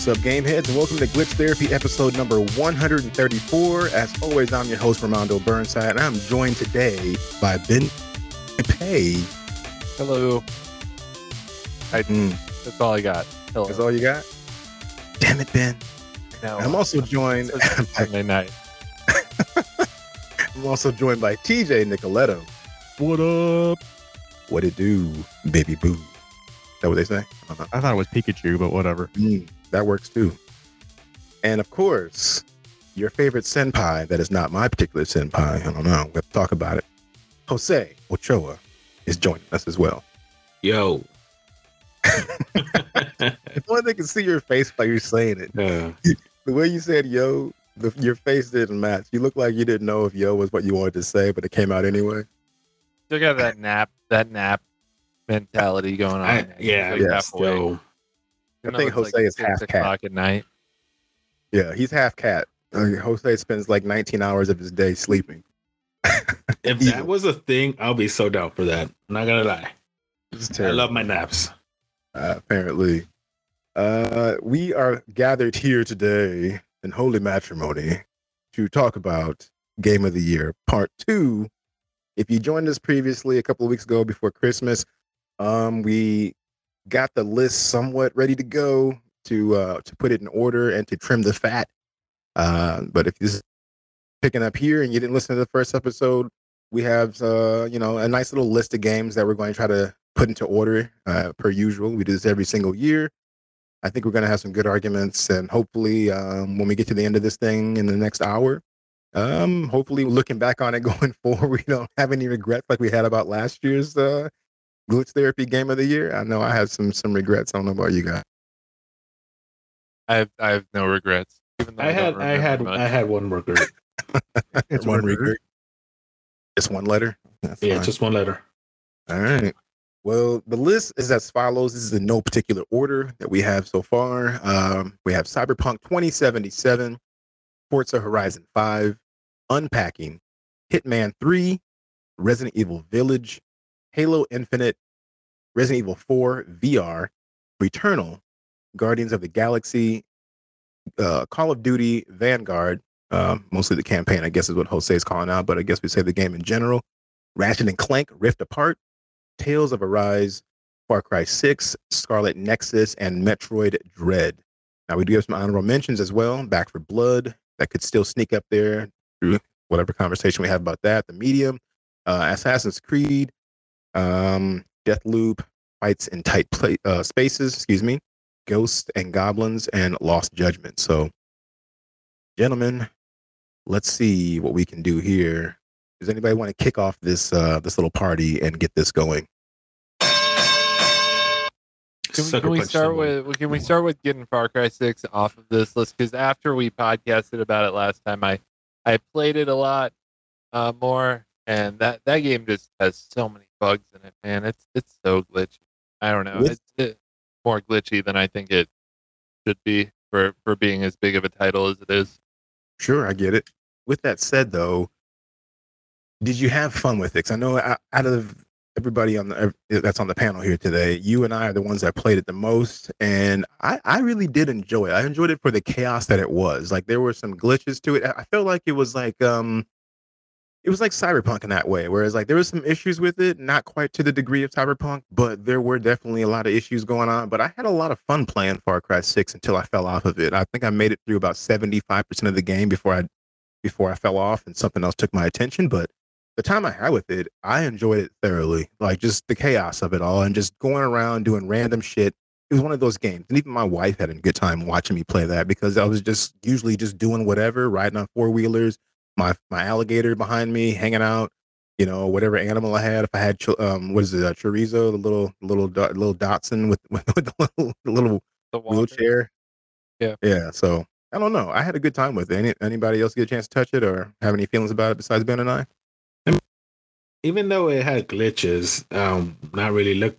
What's up, game heads, and welcome to Glitch Therapy episode number 134. As always, I'm your host, Ramondo Burnside, and I'm joined today by Ben Pay. Hello. I, Mm, That's all I got. Hello. that's all you got? Damn it, Ben. No, I'm also joined It's by, Sunday night. I'm also joined by TJ Nicoletto. What up? What it do, baby boo? Is that what they say? I. I thought it was Pikachu, but whatever. Mm, that works too. And of course, your favorite senpai that is not my particular senpai. I don't know. We'll talk about it. Jose Ochoa is joining us as well. Yo. If only they can see your face while you're saying it. Uh, The way you said yo, the, your face didn't match. You look like you didn't know if yo was what you wanted to say, but it came out anyway. Still got that nap, that nap mentality going on. I, yeah, Like yes, halfway. yo. I Even though think it's Jose is half cat. at night. Yeah, he's half cat. Uh, Jose spends like 19 hours of his day sleeping. If Evil. that was a thing, I'll be so down for that. I'm not gonna lie. It's I love my naps. uh, apparently. Uh, we are gathered here today in holy matrimony to talk about Game of the Year Part Two. If you joined us previously a couple of weeks ago before Christmas, um, we got the list somewhat ready to go to uh, to put it in order and to trim the fat. Uh, but if this is picking up here and you didn't listen to the first episode, we have uh, you know a nice little list of games that we're going to try to put into order uh, per usual. We do this every single year. I think we're going to have some good arguments, and hopefully, um, when we get to the end of this thing in the next hour, um, hopefully, looking back on it going forward, we don't have any regrets like we had about last year's uh, glitch therapy game of the year. I know I have some some regrets. I don't know about you guys. I have, I have no regrets. Even though I had I had remember I had one regret. It's one regret. regret. Just one letter. That's yeah, fine. just one letter. All right. Well, the list is as follows. This is in no particular order that we have so far. Um, we have Cyberpunk 2077, Forza Horizon 5, Unpacking, Hitman 3, Resident Evil Village, Halo Infinite, Resident Evil 4 VR, Returnal, Guardians of the Galaxy, uh, Call of Duty, Vanguard, uh, mostly the campaign, I guess is what Jose is calling out, but I guess we say the game in general, Ratchet and Clank, Rift Apart, Tales of Arise, Far Cry 6, Scarlet Nexus, and Metroid Dread. Now, we do have some honorable mentions as well. Back 4 Blood, that could still sneak up there through whatever conversation we have about that. The Medium, uh, Assassin's Creed, um, Deathloop, Fights in Tight pla- uh, Spaces, excuse me, Ghosts and Goblins, and Lost Judgment. So, gentlemen, let's see what we can do here. Does anybody want to kick off this uh, this little party and get this going? Can, we- can we start someone. with can we start with getting Far Cry Six off of this list? Because after we podcasted about it last time, I I played it a lot uh, more, and that that game just has so many bugs in it, man. It's it's so glitchy. I don't know. With- It's it's more glitchy than I think it should be for for being as big of a title as it is. Sure, I get it. With that said, though, did you have fun with it? 'Cause I know out of everybody on the that's on the panel here today, you and I are the ones that played it the most, and I, I really did enjoy it. I enjoyed it for the chaos that it was. Like there were some glitches to it. I I felt like it was like um, it was like cyberpunk in that way. Whereas like there was some issues with it, not quite to the degree of cyberpunk, but there were definitely a lot of issues going on. But I had a lot of fun playing Far Cry Six until I fell off of it. I think I made it through about seventy five percent of the game before I before I fell off and something else took my attention. But the time I had with it, I enjoyed it thoroughly. Like just the chaos of it all and just going around doing random shit. It was one of those games. And even my wife had a good time watching me play that because I was just usually just doing whatever, riding on four wheelers, my my alligator behind me, hanging out, you know, whatever animal I had. If I had um what is it, uh, chorizo, the little little little dachshund with with, with the little the little The wheelchair. Yeah. Yeah. So I don't know. I had a good time with it. Any, anybody else get a chance to touch it or have any feelings about it besides Ben and I? Even though it had glitches, um, not really look.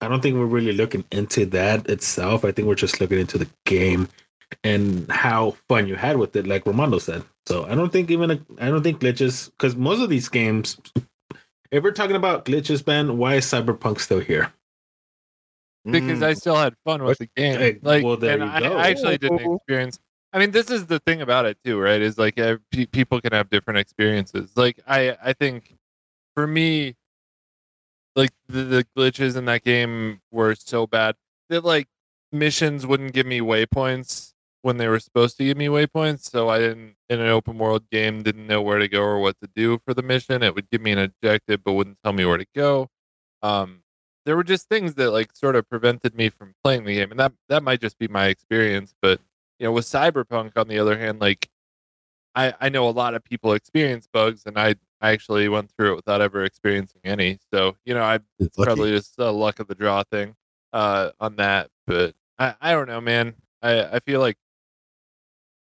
I don't think we're really looking into that itself. I think we're just looking into the game and how fun you had with it, like Romando said. So I don't think even a, I don't think glitches because most of these games. If we're talking about glitches, Ben, why is Cyberpunk still here? because Mm. I still had fun with the game. Hey, like, well, there and you I, go. I actually didn't experience. I mean, this is the thing about it too, right? Is like uh, pe- people can have different experiences. Like I, I think for me, like the, the glitches in that game were so bad that like missions wouldn't give me waypoints when they were supposed to give me waypoints. So I didn't in an open world game didn't know where to go or what to do for the mission. It would give me an objective but wouldn't tell me where to go. Um, there were just things that like sort of prevented me from playing the game, and that that might just be my experience. But you know, with Cyberpunk, on the other hand, like I I know a lot of people experience bugs, and I I actually went through it without ever experiencing any. So you know, I It's lucky. probably just a luck of the draw thing uh on that but i i don't know man i i feel like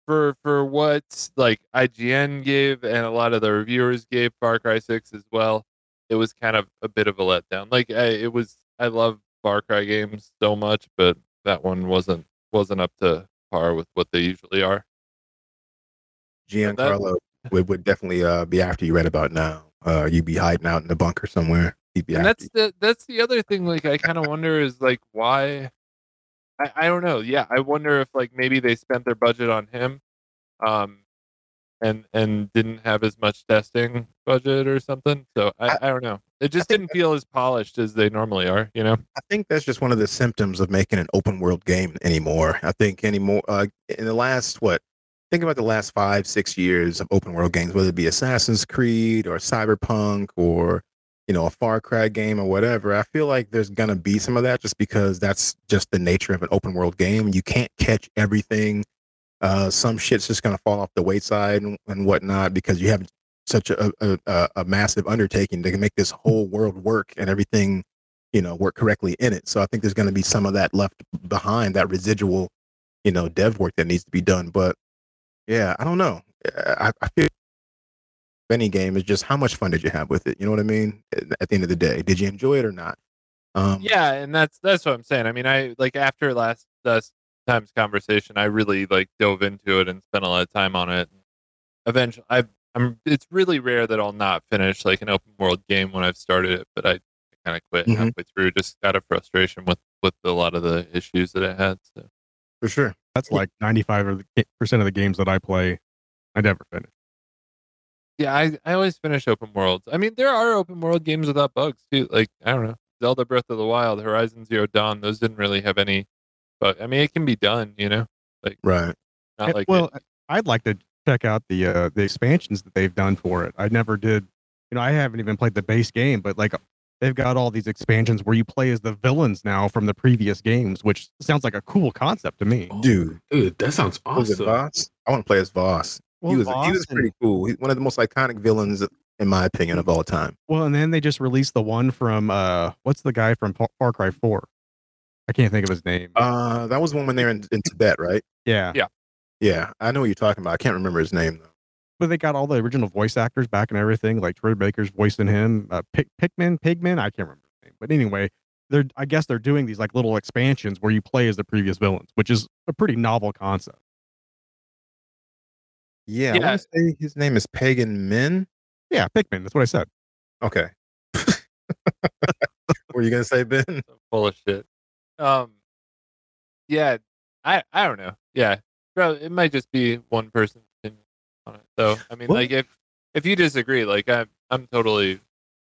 for for what like ign gave and a lot of the reviewers gave far cry 6 as well it was kind of a bit of a letdown like I, it was i love far cry games so much but that one wasn't wasn't up to par with what they usually are Giancarlo would, would definitely uh, be after you right about now. Uh, you'd be hiding out in the bunker somewhere. He'd be and that's the that's the other thing like i kind of wonder is like why I, I don't know yeah i wonder if like maybe they spent their budget on him um and and didn't have as much testing budget or something so i, I- I, don't know it just didn't feel as polished as they normally are you know I think that's just one of the symptoms of making an open world game anymore. I think anymore uh, in the last what think about the last five six years of open world games, whether it be Assassin's Creed or Cyberpunk or you know a Far Cry game or whatever. I feel like there's gonna be some of that just because that's just the nature of an open world game. You can't catch everything. Uh, some shit's just gonna fall off the wayside and, and whatnot because you have such a, a, a, massive undertaking to make this whole world work and everything you know work correctly in it so i think there's to be some of that left behind that residual you know dev work that needs to be done but yeah i don't know i, I feel any game is just how much fun did you have with it? You know what i mean? At the end of the day did you enjoy it or not? Um yeah and that's that's what i'm saying. I mean i like after last last time's conversation i really like dove into it and spent a lot of time on it. Eventually i i'm it's really rare that i'll not finish like an open world game when i've started it but i kind of quit Mhm. halfway through. Just out of frustration with with a lot of the issues that I had so. For sure. That's like 95% of the games that I play, I never finish. Yeah i i always finish open worlds i mean there are open world games without bugs too like i don't know zelda breath of the wild horizon zero dawn those didn't really have any but i mean it can be done you know like right not Eh, like well, it- I'd like to check out the uh, the expansions that they've done for it. I never did. You know, I haven't even played the base game, but like they've got all these expansions where you play as the villains now from the previous games, which sounds like a cool concept to me. dude Dude, that sounds was it awesome. Vaas i want to play as Vaas Well, he was he was pretty cool He's one of the most iconic villains in my opinion of all time Well, and then they just released the one from uh, what's the guy from Far- Far Cry Four? I can't think of his name. uh that was one when they're in, in tibet right yeah, yeah. yeah i know what you're talking about i can't remember his name though but they got all the original voice actors back and everything, like Troy Baker's voicing him. Uh, Pig, Pigman, Pigman, I can't remember his name. But anyway, they're I guess they're doing these like little expansions where you play as the previous villains, which is a pretty novel concept. Yeah, I Yeah. want to say his name is Pagan Min. Yeah, Pikmin. That's what I said. Okay. what were you gonna say, Ben? so full of shit. Um, yeah, I I don't know. Yeah, bro, it might just be one opinion on it. So I mean, like if if you disagree, like I'm I'm totally.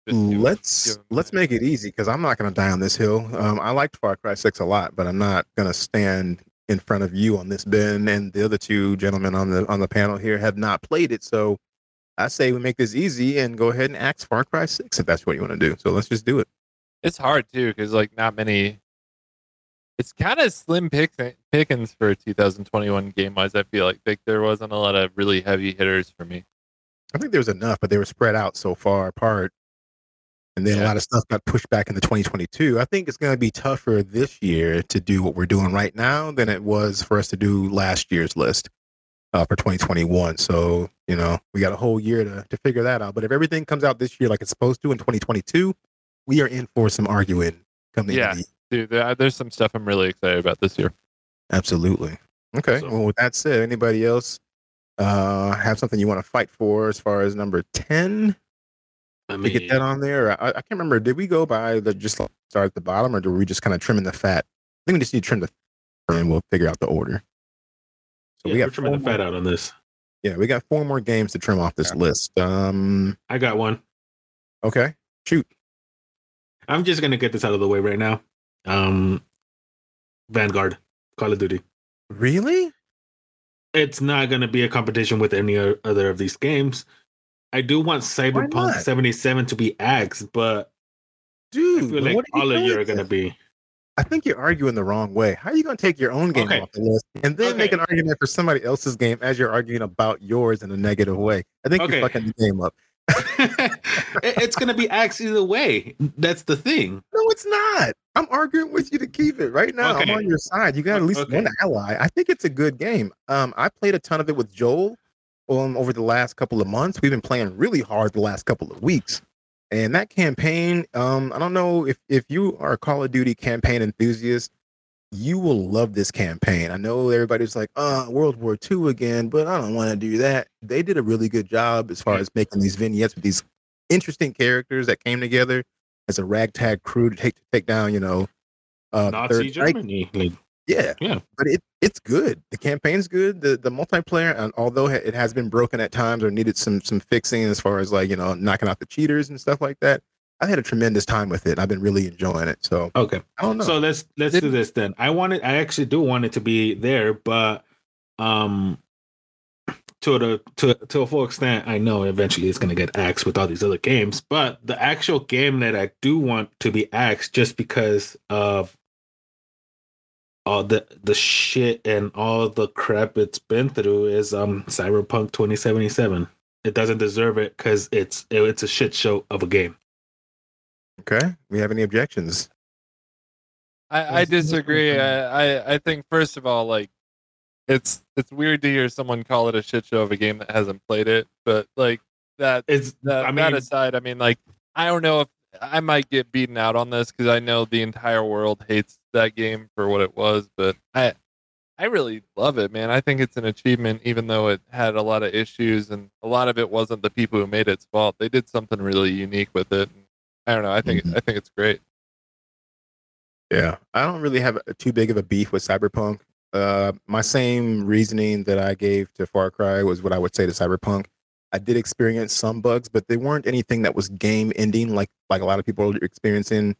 Let's let's make it easy because I'm not gonna die on this hill. Um, I liked Far Cry Six a lot, but I'm not gonna stand in front of you on this, Ben, and the other two gentlemen on the on the panel here have not played it. So I say we make this easy and go ahead and axe Far Cry Six if that's what you want to do. So let's just do it. It's hard too because like not many. It's kind of slim pick, eh, pickings for 2021 game wise. I feel like like there wasn't a lot of really heavy hitters for me. I think there was enough, but they were spread out so far apart. And then a lot of stuff got pushed back into 2022. I think it's going to be tougher this year to do what we're doing right now than it was for us to do last year's list uh, for 2021. So, you know, we got a whole year to, to figure that out. But if everything comes out this year like it's supposed to in 2022, we are in for some arguing coming Yeah. the Dude, there's some stuff I'm really excited about this year. Absolutely. Okay. So- Well, with that said, anybody else uh, have something you want to fight for as far as number 10? I to get that on there? I, I can't remember. Did we go by the just start at the bottom, or do we just kind of trimming the fat? I think we just need to trim the, fat, and we'll figure out the order. So yeah, we got trimming the fat more- out on this. Yeah, we got four more games to trim off this Yeah. list. Um, I got one. okay, shoot. I'm just gonna get this out of the way right now. Um, Vanguard, Call of Duty. Really? It's not gonna be a competition with any other of these games. I do want Cyberpunk 77 to be axed, but Dude, I feel like all of you are gonna be. I think you're arguing the wrong way. How are you going to take your own game Okay. off the list and then make an argument for somebody else's game as you're arguing about yours in a negative way? I think Okay. you're fucking the game up. It's gonna be axed either way. That's the thing. No, it's not. I'm arguing with you to keep it right now. I'm on your side. You got at least Okay. one ally. I think it's a good game. Um, I played a ton of it with Joel um, over the last couple of months. We've been playing really hard the last couple of weeks. And that campaign, um, I don't know if if you are a Call of Duty campaign enthusiast, you will love this campaign. I know everybody's like, uh, World War II again, but I don't want to do that. They did a really good job as far as making these vignettes with these interesting characters that came together as a ragtag crew to take to take down, you know, uh, Nazi Reich. Yeah, Yeah. but it it's good. The campaign's good. The the multiplayer, and although it has been broken at times or needed some some fixing as far as like you know knocking out the cheaters and stuff like that, I've had a tremendous time with it. I've been really enjoying it. So okay. I don't know. So let's let's do this then. I wanted. I actually do want it to be there, but um, to the to to a full extent, I know eventually it's going to get axed with all these other games. But the actual game that I do want to be axed, just because of all the the shit and all the crap it's been through, is um Cyberpunk 2077. It doesn't deserve it because it's it's a shit show of a game. okay, we have any objections? I, I Yes, yes, disagree. I, I I think first of all, like it's it's weird to hear someone call it a shit show of a game that hasn't played it. But like that It's that, I that mean, aside, I mean, like I don't know if I might get beaten out on this because I know the entire world hates that game for what it was, but I I really love it, man. I think it's an achievement, even though it had a lot of issues and a lot of it wasn't the people who made its fault. They did something really unique with it. I don't know. I think Mhm. I think it's great. Yeah, I don't really have a, too big of a beef with Cyberpunk. Uh, my same reasoning that I gave to Far Cry was what I would say to Cyberpunk. I did experience some bugs, but they weren't anything that was game ending, like like a lot of people are experiencing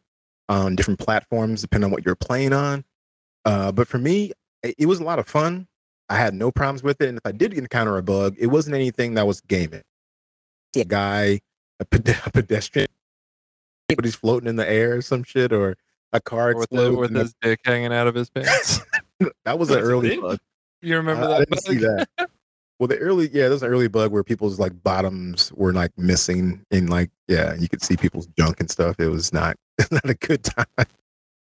on different platforms, depending on what you're playing on. Uh, but for me, it, it was a lot of fun. I had no problems with it, and if I did encounter a bug, it wasn't anything that was gaming. A guy, a, ped- a pedestrian, but he's floating in the air or some shit, or a car With, the, with and the his dick hanging out of his pants. that was an early bug. You remember I, I that? didn't see that. Well, the early, yeah, there's an early bug where people's like bottoms were like missing, and like, yeah, you could see people's junk and stuff. It was not, not a good time.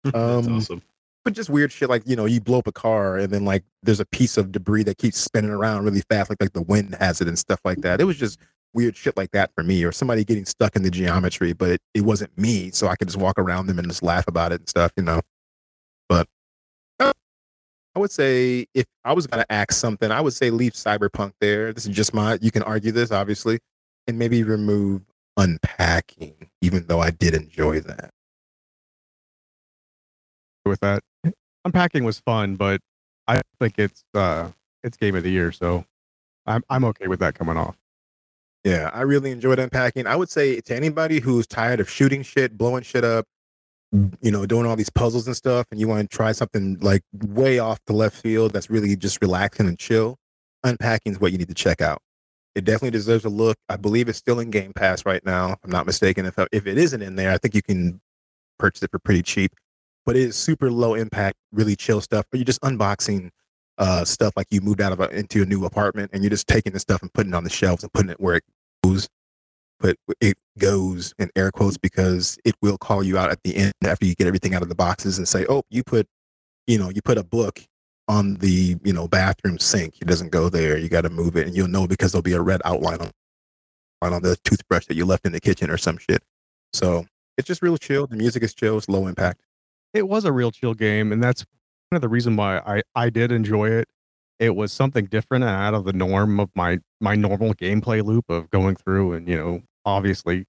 That's Um, awesome. But just weird shit like you know, you blow up a car and then like there's a piece of debris that keeps spinning around really fast, like like the wind has it and stuff like that. It was just weird shit like that for me, or somebody getting stuck in the geometry, but it, it wasn't me, so I could just walk around them and just laugh about it and stuff, you know. But uh, I would say if I was gonna ask something, I would say leave cyberpunk there. This is just my. You can argue this, obviously, and maybe remove unpacking, even though I did enjoy that. With that. Unpacking was fun, but I think it's uh it's game of the year, so I'm I'm okay with that coming off. Yeah, I really enjoyed unpacking. I would say to anybody who's tired of shooting shit, blowing shit up, you know, doing all these puzzles and stuff, and you want to try something like way off the left field that's really just relaxing and chill, unpacking is what you need to check out. It definitely deserves a look. I believe it's still in Game Pass right now. I'm not mistaken. If if it isn't in there, I think you can purchase it for pretty cheap. But it is super low impact, really chill stuff. But you're just unboxing uh, stuff like you moved out of a, into a new apartment and you're just taking the stuff and putting it on the shelves and putting it where it goes. But it goes in air quotes because it will call you out at the end after you get everything out of the boxes and say, "Oh, you put, you know, you put a book on the you know bathroom sink. It doesn't go there. You got to move it, and you'll know because there'll be a red outline on on the toothbrush that you left in the kitchen or some shit. So it's just real chill. The music is chill. It's low impact. It was a real chill game, and that's kind of the reason why I I did enjoy it. It was something different and out of the norm of my my normal gameplay loop of going through and you know obviously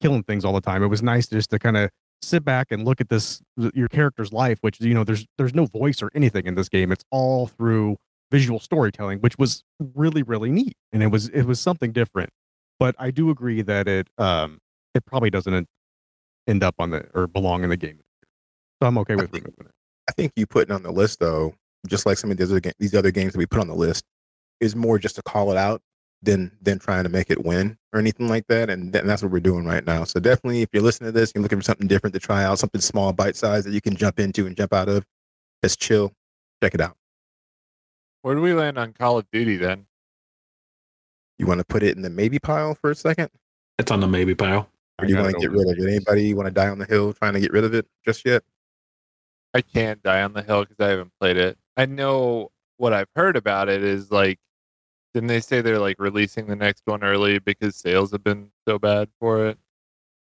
killing things all the time. It was nice just to kind of sit back and look at this your character's life, which you know there's there's no voice or anything in this game. It's all through visual storytelling, which was really really neat, and it was it was something different. But I do agree that it um it probably doesn't end up on the or belong in the game. So I'm okay I with think- removing it. I think you putting on the list though, just like some of these other ga- these other games that we put on the list, is more just to call it out than than trying to make it win or anything like that. And, th- and that's what we're doing right now. So definitely, if you're listening to this, you're looking for something different to try out, something small, bite size that you can jump into and jump out of. That's chill. Check it out. Where do we land on Call of Duty then? You want to put it in the maybe pile for a second, It's on the maybe pile. or do you I want to get rid of it? Anybody want to die on the hill trying to get rid of it just yet? I can't die on the hill because I haven't played it. I know what I've heard about it is like, didn't they say they're like releasing the next one early because sales have been so bad for it?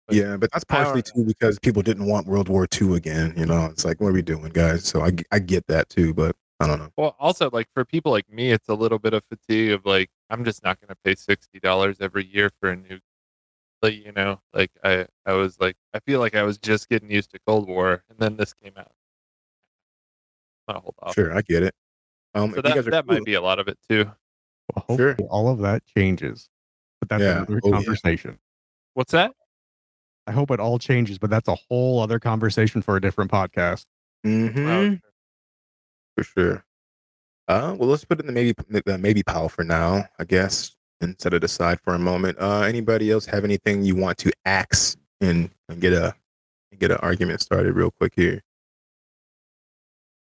But Yeah, but that's partially too because people didn't want World War II again. You know, it's like, what are we doing, guys? So I, I get that too, but I don't know. Well, also like for people like me, it's a little bit of fatigue of like I'm just not going to pay sixty dollars every year for a new. Like you know, like I I was like I feel like I was just getting used to Cold War, and then this came out. I'm gonna hold off. Sure, I get it. Um, So that that cool- might be a lot of it too. Well, Sure. hopefully all of that changes, but that's Yeah. another Oh, yeah. conversation. What's that? I hope it all changes, but that's a whole other conversation for a different podcast. Mhm, Oh, for sure. Uh, well, let's put it in the maybe the maybe pile for now, I guess, and set it aside for a moment. Uh, anybody else have anything you want to axe and, and get a get an argument started real quick here?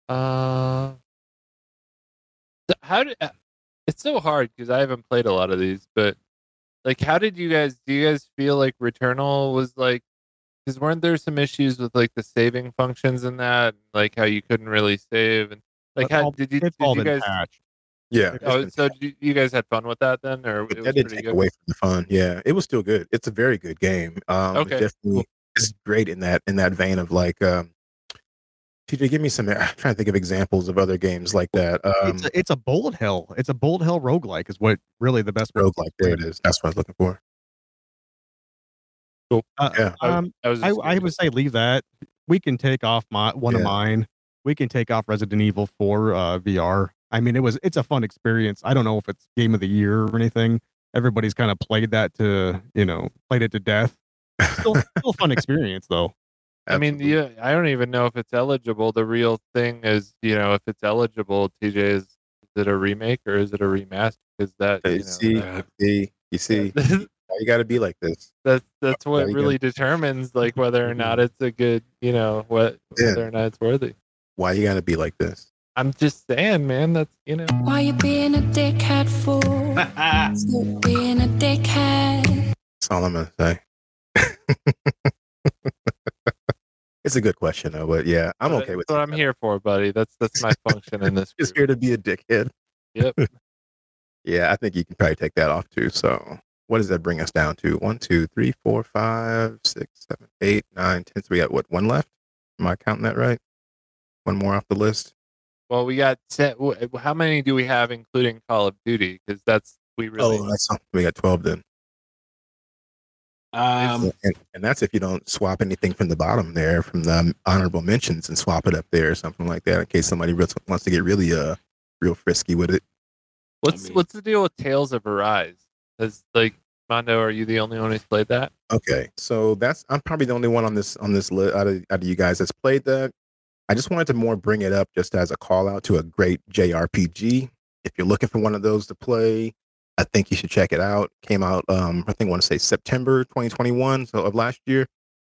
Uh, how did uh, it's so hard because I haven't played a lot of these, but like, how did you guys? Do you guys feel like Returnal was like? Because weren't there some issues with like the saving functions in that, like how you couldn't really save and like But how all- did you did all you guys? patched. Yeah. Oh, so did you, you guys had fun with that then, or But it that was didn't take good? away from the fun. Yeah, it was still good. It's a very good game. Um, Okay, it's definitely it's great in that in that vein of like. Um, TJ, give me some. I'm trying to think of examples of other games like that. Um, it's a it's a bullet hell. It's a bullet hell roguelike is what really the best way to roguelike. There it is. That's what I was looking for. Uh, Yeah. I- Um, I. I, I would say leave that. We can take off my one of mine. We can take off Resident Evil 4 uh, VR. I mean, it was it's a fun experience. I don't know if it's game of the year or anything. Everybody's kind of played that to you know played it to death. Still, still a fun experience though. I mean, Absolutely. yeah, I don't even know if it's eligible. The real thing is, you know, if it's eligible, TJ is, is it a remake or is it a remaster? Is that, Hey, you know, see, see, you see, why you got to be like this. that's that's what you really determines like whether or not mm-hmm. it's a good, you know, what Yeah. whether or not it's worthy. Why you got to be like this? I'm just saying, man. That's you know, Why you being a dickhead for? Stop being a dickhead. That's all I'm gonna say. it's a good question though, but yeah, I'm okay with That's what. I'm here for, buddy. That's that's my function in this. Just group. here to be a dickhead. Yep. Yeah, I think you can probably take that off too. So, what does that bring us down to? One, two, three, four, five, six, seven, eight, nine, ten. So we got what? One left? Am I counting that right? One more off the list. Well, we got ten, how many do we have, including Call of Duty? Because that's we really. Oh, that's something we got twelve then. Um, and, and that's if you don't swap anything from the bottom there from the honorable mentions and swap it up there or something like that in case somebody wants to get really uh real frisky with it. What's mean- what's the deal with Tales of Arise? Is like Mondo, are you the only one who's played that? Okay, so that's I'm probably the only one on this on this list out of, out of you guys that's played that. I just wanted to more bring it up just as a call out to a great JRPG. If you're looking for one of those to play, I think you should check it out. Came out um I think I want to say September 2021, so of last year.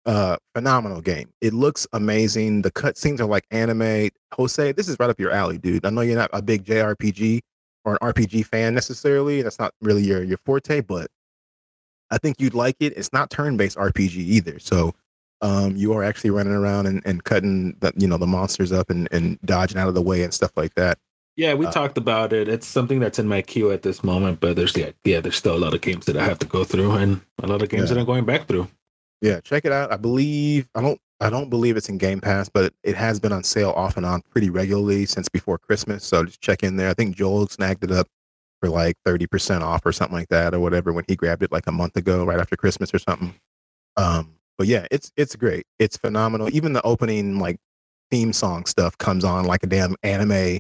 Uh phenomenal game. It looks amazing. The cutscenes are like anime. Jose, this is right up your alley, dude. I know you're not a big JRPG or an RPG fan necessarily. That's not really your your forte, but I think you'd like it. It's not turn-based RPG either. So um, you are actually running around and, and cutting the you know the monsters up and, and dodging out of the way and stuff like that. Yeah, we Uh, talked about it. It's something that's in my queue at this moment, but there's yeah, yeah, there's still a lot of games that I have to go through, and a lot of games Yeah. that I'm going back through. Yeah, check it out. I believe I don't I don't believe it's in Game Pass, but it has been on sale off and on pretty regularly since before Christmas. So just check in there. I think Joel snagged it up for like 30% off or something like that or whatever when he grabbed it like a month ago, right after Christmas or something. Um, but yeah, it's it's great. It's phenomenal. Even the opening like theme song stuff comes on like a damn anime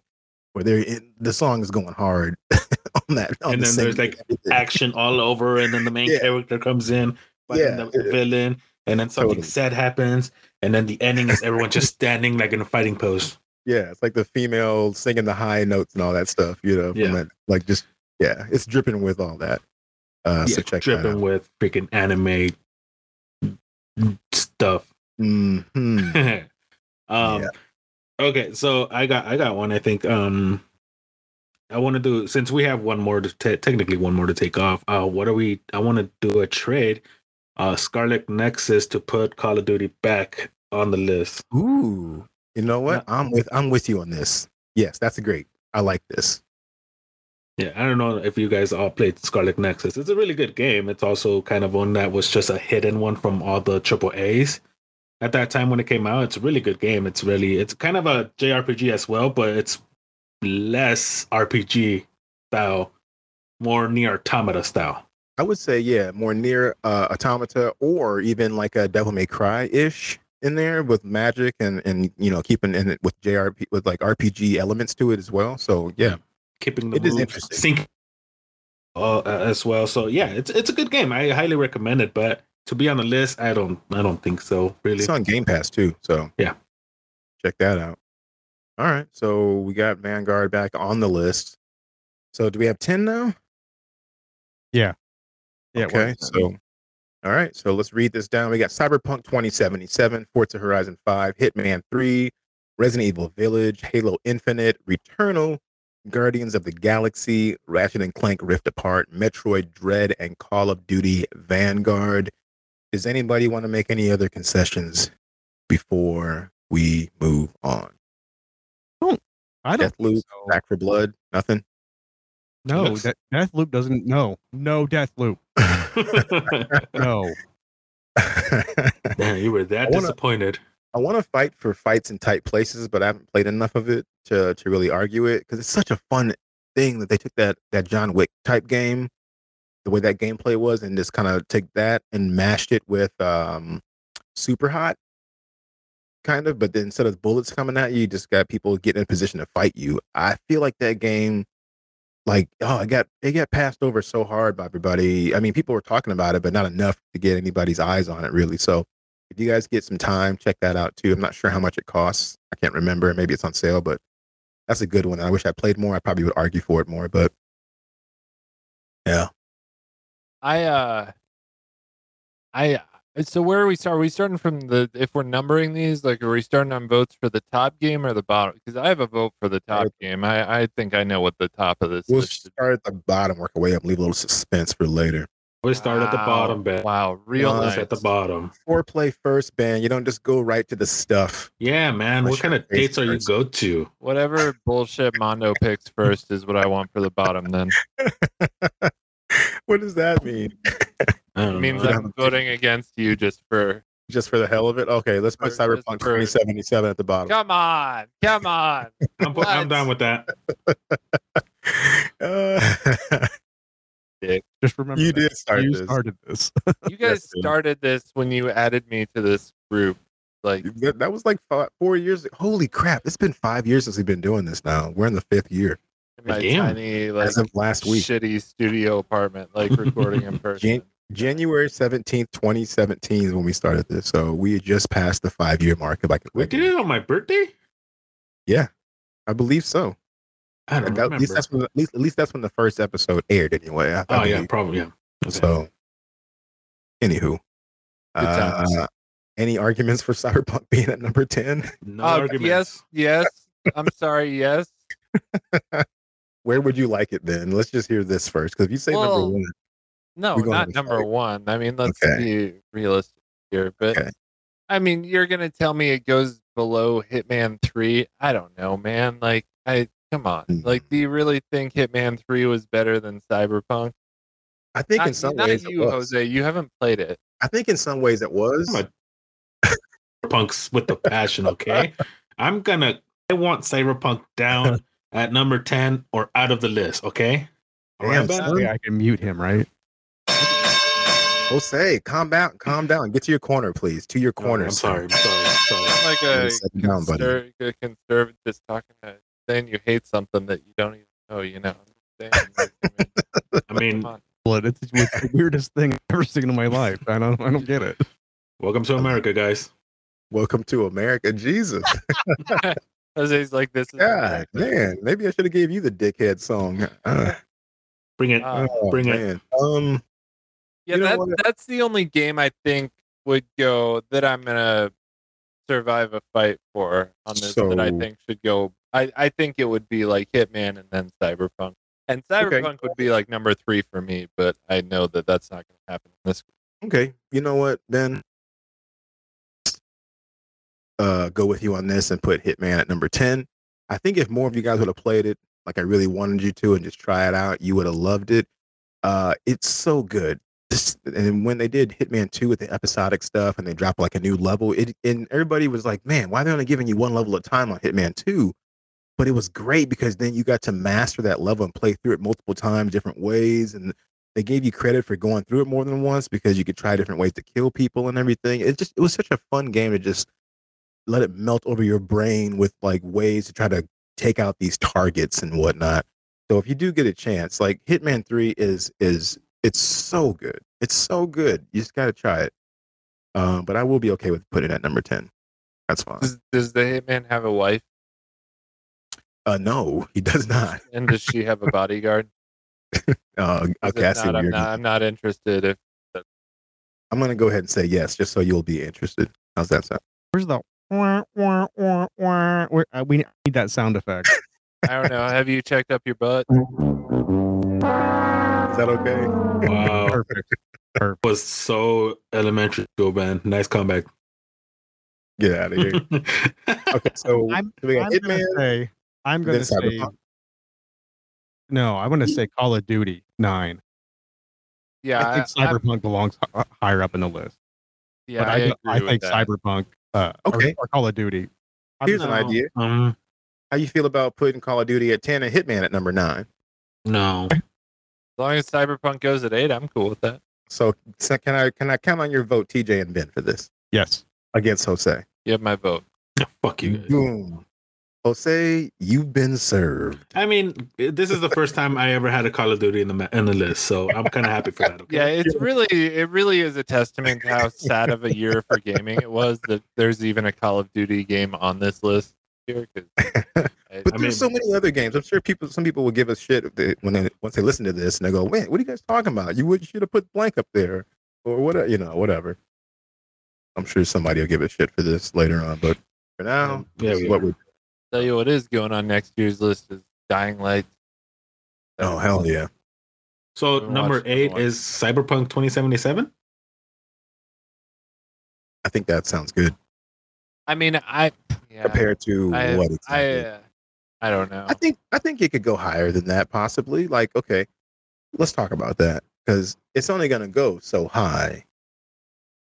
where they're in, the song is going hard on that. On And the then there's, like. Action all over, and then the main Yeah. character comes in, fighting Yeah. the villain, and then something Totally. sad happens, and then the ending is everyone just standing like in a fighting pose. Yeah, it's like the female singing the high notes and all that stuff, you know. Yeah. that, like just yeah, it's dripping with all that. Uh, so yeah, check that dripping with freaking anime stuff. Mhm. um Yeah. Okay so i got i got one i think um i want to do since we have one more to technically one more to take off uh what are we i want to do a trade uh scarlet nexus to put call of duty back on the list Ooh, you know what? I'm with I'm with you on this. Yes, that's great. I like this. yeah i don't know if you guys all played scarlet nexus it's a really good game it's also kind of one that was just a hidden one from all the triple a's at that time when it came out it's a really good game. It's really it's kind of a jrpg as well but it's less rpg style more NieR Automata style. I would say yeah, more NieR uh, automata or even like a Devil May Cry ish in there with magic and and you know keeping in it with JRP with like RPG elements to it as well. So yeah, keeping the It is moves interesting. sync uh, as well. So yeah it's it's a good game. I highly recommend it but to be on the list i don't i don't think so really it's on Game Pass too. So Yeah. check that out. All right, so we got Vanguard back on the list. So do we have ten now? Yeah, Yeah. okay, so all right, so let's read this down. We got Cyberpunk 2077, Forza Horizon 5, Hitman 3, Resident Evil Village, Halo Infinite, Returnal, Guardians of the Galaxy, Ratchet and Clank Rift Apart, Metroid Dread, and Call of Duty Vanguard. Does anybody want to make any other concessions before we move on? Oh, I don't Deathloop, think so. Back 4 Blood, nothing. No, Looks- that Deathloop doesn't. No, no Death Loop. No. Damn, you were that I wanna- disappointed I want to fight for fights in tight places, but I haven't played enough of it to to really argue it because it's such a fun thing that they took that that John Wick type game, the way that gameplay was, and just kind of take that and mashed it with um Superhot kind of, but then instead of bullets coming at you, you just got people getting in position to fight you. I feel like that game like oh it got it got passed over so hard by everybody. I mean, people were talking about it, but not enough to get anybody's eyes on it really. So if you guys get some time, check that out too. I'm not sure how much it costs. I can't remember. Maybe it's on sale, but that's a good one. I wish I played more. I probably would argue for it more, but yeah. I uh I so where are we start? Are we starting from the if we're numbering these, like are we starting on votes for the top game or the bottom? Because I have a vote for the top Right. game. I, I think I know what the top of this is. We'll list start at the bottom, work our way up, leave a little suspense for later. we start at the bottom Ben. Wow, real Well, nice. at the bottom Foreplay first, Ben. You don't just go right to the stuff. yeah man Push what kind of your face dates are you go to Whatever bullshit Mondo picks first is what I want for the bottom. Then what does that mean? It means know. I'm voting against you just for. Just for the hell of it? Okay, let's put Cyberpunk 2077 at the bottom. Come on, come on. I'm, put- I'm Let's- with that Uh, Just remember you that. did start you this. started this. You guys Yes, dude. started this when you added me to this group. Like That, that was like five, four years. Holy crap! It's been five years since we've been doing this. Now we're in the fifth year in my Damn. tiny like as of last week. shitty studio apartment, like recording in person. January seventeenth, twenty seventeen, is when we started this. So we had just passed the five year mark. If I could, we did it on my birthday Yeah, I believe so. i don't At remember least that's when, at least at least that's when the first episode aired. Anyway. I, I oh yeah probably yeah Okay. So, anywho, uh, any arguments for Cyberpunk being at number ten? no Uh, arguments yes, yes. I'm sorry. Yes. Where would you like it then? Let's just hear this first, because if you say number one, No, not number fight. one. I mean, let's Okay. be realistic here. But Okay. I mean, you're gonna tell me it goes below Hitman Three? I don't know, man. Like, I come on. Hmm. Like, do you really think Hitman Three was better than Cyberpunk? I think not, in some not ways you, it was. Jose. You haven't played it. I think in some ways it was. I'm a- punks with the passion okay i'm gonna i want cyberpunk down at number 10 or out of the list okay All Damn, right, Ben? son. I can mute him, right? Jose, calm down, calm down. Get to your corner, please. To your No, corner. I'm sorry. I'm sorry. I'm sorry. Like a, Sit down, conser- a conservative talking about saying you hate something that you don't even know. You know. I'm saying, like, I I mean, come. Blood. It's, it's the weirdest thing I've ever seen in my life. I don't. I don't get it. welcome to America, guys. Welcome to America, Jesus. Jose's like this. Is God, America. man, maybe I should have gave you the dickhead song. Uh, Bring it. Uh, oh, Bring it. Um, Yeah, You know that's what? that's the only game I think would go that I'm gonna survive a fight for on this that I think should go. I I think it would be like Hitman and then Cyberpunk, and Okay. Cyberpunk would be like number three for me. But I know that that's not going to happen in this. okay, you know what, Ben? Uh, go with you on this and put Hitman at number ten. I think if more of you guys would have played it, like I really wanted you to, and just try it out, you would have loved it. Uh, it's so good. This, and when they did Hitman 2 with the episodic stuff and they dropped like a new level, it and everybody was like, man, why are they only giving you one level a time on Hitman 2? But it was great because then you got to master that level and play through it multiple times, different ways. And they gave you credit for going through it more than once because you could try different ways to kill people and everything. It just it was such a fun game to just let it melt over your brain with like ways to try to take out these targets and whatnot. So if you do get a chance, like Hitman 3 is is it's so good. It's so good. You just gotta try it. Um, but I will be okay with putting it at number 10. That's fine. Does, does the Hitman have a wife Uh no, he does not. and does she have a bodyguard? Uh 'Cause okay, I see not, what I'm you're not. I'm not interested. If I'm gonna go ahead and say yes, just so you'll be interested. How's that sound? Where's the? Wah, wah, wah, wah? Where, uh, we need that sound effect. I don't know. Have you checked up your butt? Is that okay? Wow. Perfect. was so elementary school, man. Nice comeback. Get out of here. Okay, so I'm, we got I'm gonna say. I'm gonna say. Cyberpunk. No, I'm gonna say Call of Duty nine. Yeah, I think I- I'm- Cyberpunk belongs higher up in the list. yeah, but I, I, agree I with think that. Cyberpunk. Uh, Okay. Or, Call of Duty. I'm Here's an idea. Um, How you feel about putting Call of Duty at 10 and Hitman at number nine? no. As long as Cyberpunk goes at eight, I'm cool with that. So, so can I can I count on your vote, TJ and Ben, for this Yes. against Jose? You have my vote. Fuck you guys. Boom. Jose, you've been served. I mean, this is the first time I ever had a Call of Duty in the ma- in the list, so I'm kind of happy for that. Okay? Yeah, it's really it really is a testament to how sad of a year for gaming it was that there's even a Call of Duty game on this list here. 'cause I- But I there's mean- so many other games. I'm sure people, some people will give us shit if they, when they once they listen to this and they go, "Wait, what are you guys talking about? You would should have put blank up there, or whatever, you know, whatever." I'm sure somebody will give a shit for this later on, but for now, Yeah, this is we what are. we. Tell you what is going on next year's list is Dying Light. Oh hell yeah! So number watched it in a eight while. is Cyberpunk 2077. I think that sounds good I mean, I yeah, compared to I, what I exactly. uh, I don't know. I think I think it could go higher than that, possibly. Like, okay, let's talk about that because it's only going to go so high.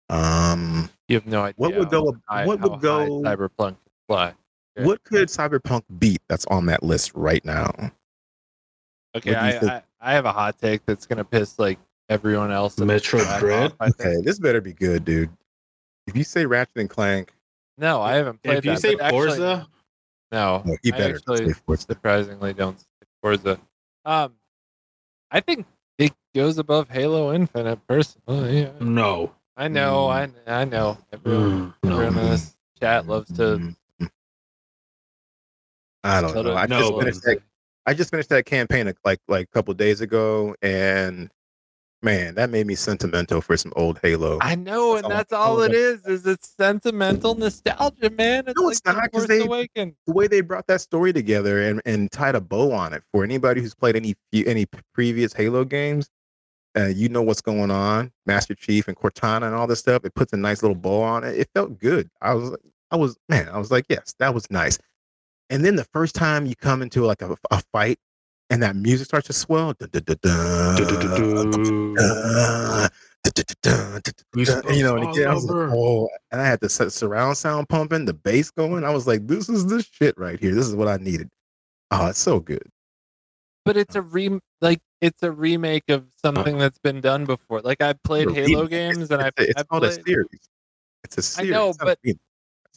Um, you have no idea. what would go? high- What how would go? Cyberpunk could fly? Yeah. What could Cyberpunk beat that's on that list right now? Okay, What do you I. I I have a hot take that's gonna piss like everyone else. Metro chat Dread? off, I think. Okay, this better be good, dude. If you say Ratchet and Clank, No, I haven't played If you say but actually- Forza, no, no, you I better actually say Forza. surprisingly don't stick Forza. Um, I think it goes above Halo Infinite. Personally, yeah. no. I know, I I know. Everyone, Mm, no. everyone in this chat loves to. I don't tell know. I just but- finished that. I just finished that campaign like like a couple days ago, and man, that made me sentimental for some old Halo. I know, and all- that's all all it that- is. Is it's sentimental nostalgia, man? It's No, it's The not, 'cause Force they- Awakens. the way they brought that story together and, and tied a bow on it for anybody who's played any any previous Halo games, uh, you know what's going on. Master Chief and Cortana and all this stuff. It puts a nice little bow on it. It felt good. I was I was man. I was like, yes, that was nice. And then the first time you come into like a, a fight and that music starts to swell, you know, and again, I was like, oh, and I had the surround sound pumping, the bass going. I was like, this is the shit right here. This is what I needed. Oh, it's so good. but it's a re like it's a remake of something that's been done before. Like I've played Halo games and I've, it's, it's I've called a series. It's a series. know, it's a but- remake. That's not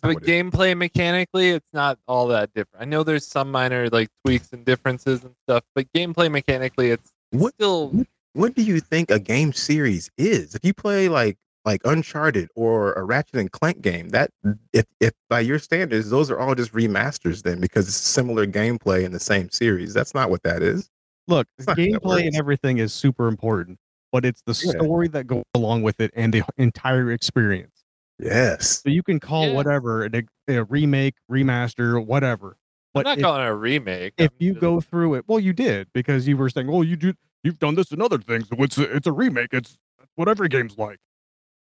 but what gameplay mechanically, it's not all that different. I know there's some minor like tweaks and differences and stuff, but gameplay mechanically, it's What- still what do you think a game series is? If you play like like Uncharted or a Ratchet and Clank game, that if if by your standards, those are all just remasters then because it's similar gameplay in the same series. That's not what that is. Look, It's not how that gameplay and everything is super important, but it's the Yeah. story that goes along with it and the entire experience. Yes. So you can call Yeah. whatever a, a uh, uh, remake, remaster, whatever. I'm But not if, calling it a remake. if I'm you just- go through it, well, you did because you were saying, "Oh, you do, you've done this and other things. So it's a, it's a remake. It's what every game's like."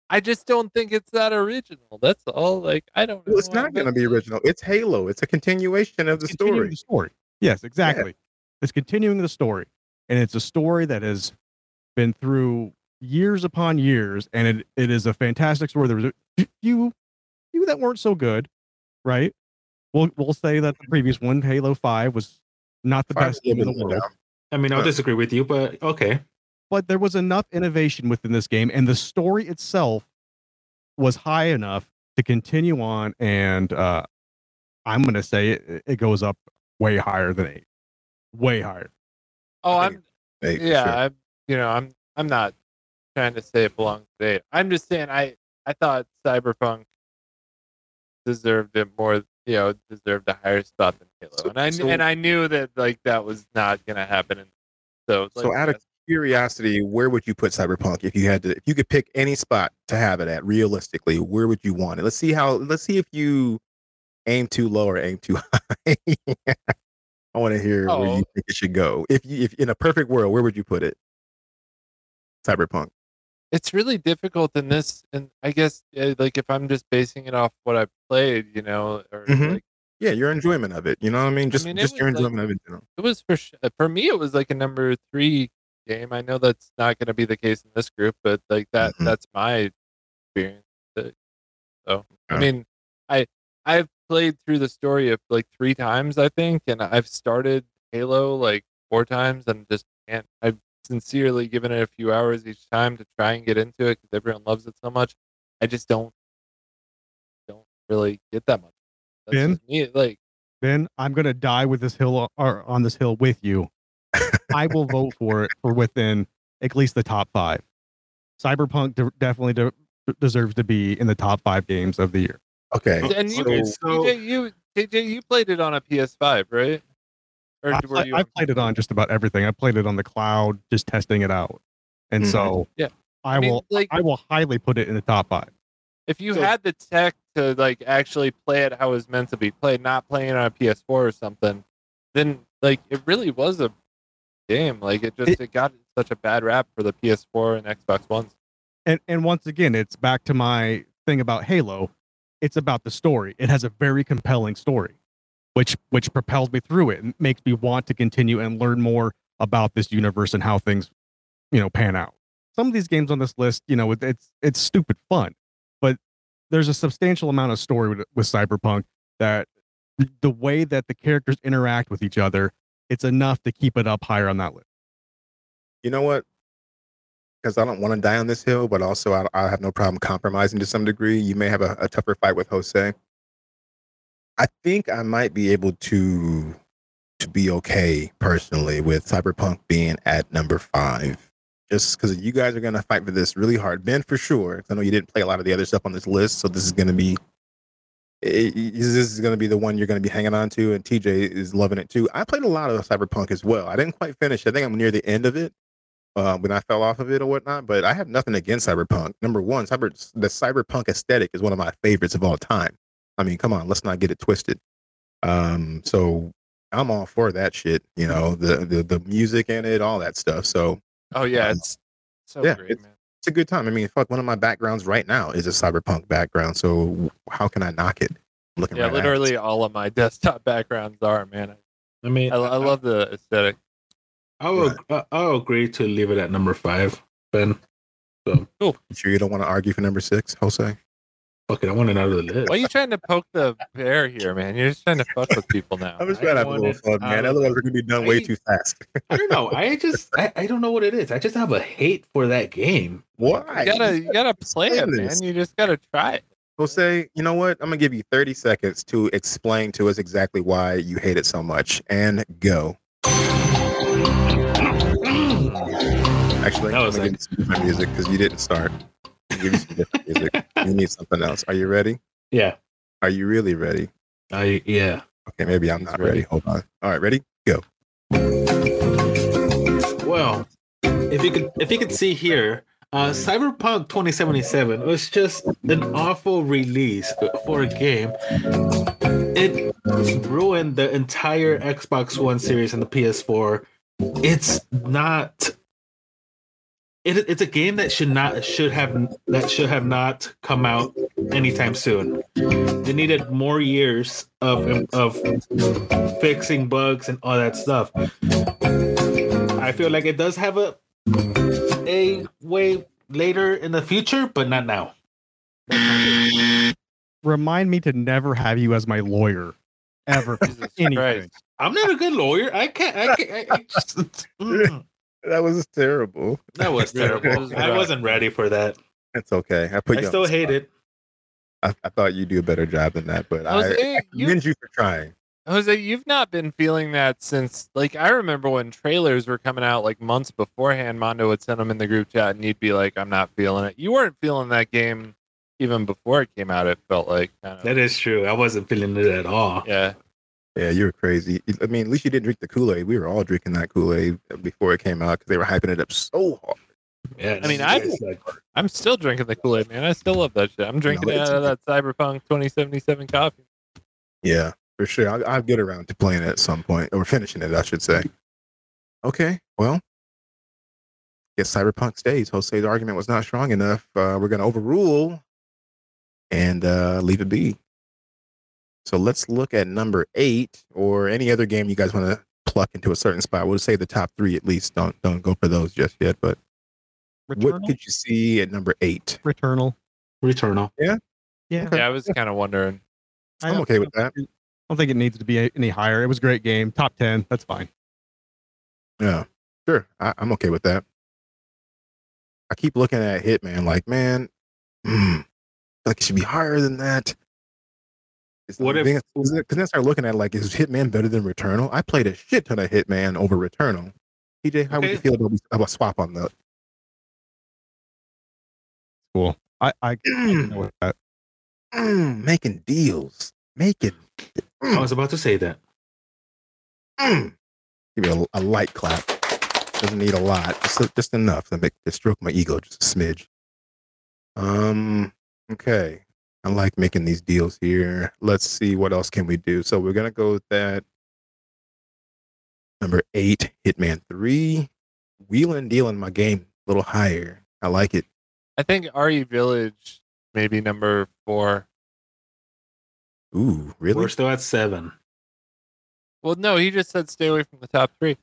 I just don't think it's that original. That's all. Like I don't. Well, it's not going to be original. It's Halo. It's a continuation of the story. The story. Yes, exactly. It's continuing the story, and it's a story that has been through years upon years, and it, it is a fantastic story. There was a few few that weren't so good, right? We'll we'll say that the previous one, Halo Five, was not the Five best game in the world, down. I mean, I'll disagree with you, but okay. but there was enough innovation within this game, and the story itself was high enough to continue on. And uh, I'm going to say it, it goes up way higher than eight, way higher. Oh, I I'm think Hey, for yeah. sure. I'm you know I'm I'm not trying to say it belongs to eight. I'm just saying I I thought Cyberpunk deserved it more. You know, deserved a higher spot than Halo, So- and I so- and I knew that like that was not gonna happen. And so So like, out of curiosity, where would you put Cyberpunk if you had to if you could pick any spot to have it at realistically, where would you want it? Let's see how let's see if you aim too low or aim too high. I want to hear where Oh. you think it should go. If you if in a perfect world, where would you put it? Cyberpunk. It's really difficult in this and i guess like if i'm just basing it off what i played you know or Mhm. like Yeah, your enjoyment of it. You know what I mean? Just mean, just your was like- enjoyment of it. You know? it was for for me it was like a number three game i know that's not going to be the case in this group but like that Mhm. that's my experience so i mean i i've played through the story of like three times i think and i've started halo like four times and just can't i've sincerely given it a few hours each time to try and get into it because everyone loves it so much i just don't don't really get that much that's Ben? me like Ben, I'm going to die with this hill uh, or on this hill with you. I will vote for it for within at least the top five. Cyberpunk de- definitely de- deserves to be in the top five games of the year. Okay. And you, so- so- TJ, you, TJ, you played it on a PS5, right? Or I, were you? I played it on just about everything. I played it on the cloud, just testing it out, and Mhm. so Yeah. I, I mean, will like- I will highly put it in the top five. if you so- had the tech to like actually play it how it was meant to be played, not playing it on a PS4 or something, then like it really was a game. Like it just It- it, got such a bad rap for the PS4 and Xbox Ones. And and once again, it's back to my thing about Halo. It's about the story. It has a very compelling story, which which propels me through it and makes me want to continue and learn more about this universe and how things, you know, pan out. Some of these games on this list, you know, it's it's stupid fun, but there's a substantial amount of story with, with Cyberpunk that the way that the characters interact with each other, it's enough to keep it up higher on that list. You know what? Because I don't want to die on this hill, but also I, I have no problem compromising to some degree. You may have a, a tougher fight with Jose. I think I might be able to to be okay personally with Cyberpunk being at number five, just because you guys are gonna fight for this really hard. Ben for sure. I know you didn't play a lot of the other stuff on this list, so this is gonna be it- it- this is to be the one you're to be hanging on to, and TJ is loving it too. I played a lot of Cyberpunk as well. I didn't quite finish. I think I'm near the end of it uh, when I fell off of it or whatnot. But I have nothing against Cyberpunk. Number one, cyber the Cyberpunk aesthetic is one of my favorites of all time. I mean, come on, let's not get it twisted. Um, so I'm all for that shit. You know, the the the music in it, all that stuff. So Oh yeah, Um, it's so yeah, great, it's- man. it's a good time. I mean, fuck, one of my backgrounds right now is a cyberpunk background. So how can I knock it? I'm looking Yeah, right at it. literally all of my desktop backgrounds are man. I mean, I, I love the aesthetic. I will. I- I'll agree to leave it at number five. Ben. So. Cool. You sure you don't want to argue for number six, Jose? Fuck it, I want it out of the list. Why are you trying to poke the bear here, man? You're just trying to fuck with people now. I'm just trying to have a little fun, man. out Otherwise, we're gonna be done way too fast. I don't know. I just I, I don't know what it is. I just have a hate for that game. Why? You gotta you gotta play it, explain man. You just gotta try it. Jose, you know what? I'm gonna give you 30 seconds to explain to us exactly why you hate it so much, and go. Actually, That was I'm gonna give you music because you didn't start. Give you some different music. You need something else. Are you ready? Yeah. Are you really ready? I yeah. Okay, maybe I'm not ready. ready. Hold on. All right, ready? Go. Well, if you could if you could see here, uh Cyberpunk 2077 was just an awful release for a game. It ruined the entire Xbox One series and the PS4. It's not it, it's a game that should not should have that should have not come out anytime soon. It needed more years of of fixing bugs and all that stuff. I feel like it does have a a way later in the future, but not now. Remind me to never have you as my lawyer ever. for Jesus anything. Christ. I'm not a good lawyer. I can't. I can't. I, I just, Mm, That was terrible. that was terrible. I wasn't ready for that. It's okay. I put I you on still hate it. I, I thought you'd do a better job than that, but I, Jose, I you- commend you for trying. Jose, you've not been feeling that since like I remember when trailers were coming out like months beforehand. Mondo would send them in the group chat, and you'd be like, "I'm not feeling it." You weren't feeling that game even before it came out. It felt like kind of That is true. I wasn't feeling it at all. yeah. Yeah, you were crazy. I mean, at least you didn't drink the Kool Aid. We were all drinking that Kool Aid before it came out because they were hyping it up so hard. Yeah. I mean, I like, I'm still drinking the Kool Aid, man. I still love that shit. I'm drinking it out of that Cyberpunk 2077 coffee. Yeah, for sure. I'll, I'll get around to playing it at some point or finishing it, I should say. Okay, well, guess Cyberpunk stays. Jose's argument was not strong enough. Uh, we're going to overrule and uh, leave it be. So let's look at number eight or any other game you guys want to pluck into a certain spot. We'll say the top three at least. Don't don't go for those just yet. But what could you see at number eight? Returnal. Returnal. Yeah. Okay. Yeah, I was kind of wondering. I I'm okay with that. I don't think it needs to be any higher. It was a great game. Top ten. That's fine. Yeah, sure. I, I'm okay with that. I keep looking at Hitman like, man, mm, like it should be higher than that. It's What if- Because then I start looking at like, is Hitman better than Returnal? I played a shit ton of Hitman over Returnal. TJ, how would you feel about, about swap on that? Cool. I I can go with that. Mm, making deals, making. I was about to say that. Mm. Give me a, a light clap. Doesn't need a lot, just, just enough to make to stroke my ego just a smidge. Um. Okay. I like making these deals here. Let's see what else can we do. So we're gonna go with that. Number eight, Hitman Three. Wheeling, dealing my game a little higher. I like it. I think RE Village maybe number four. Ooh, really? We're still at seven. Well, no, he just said stay away from the top three.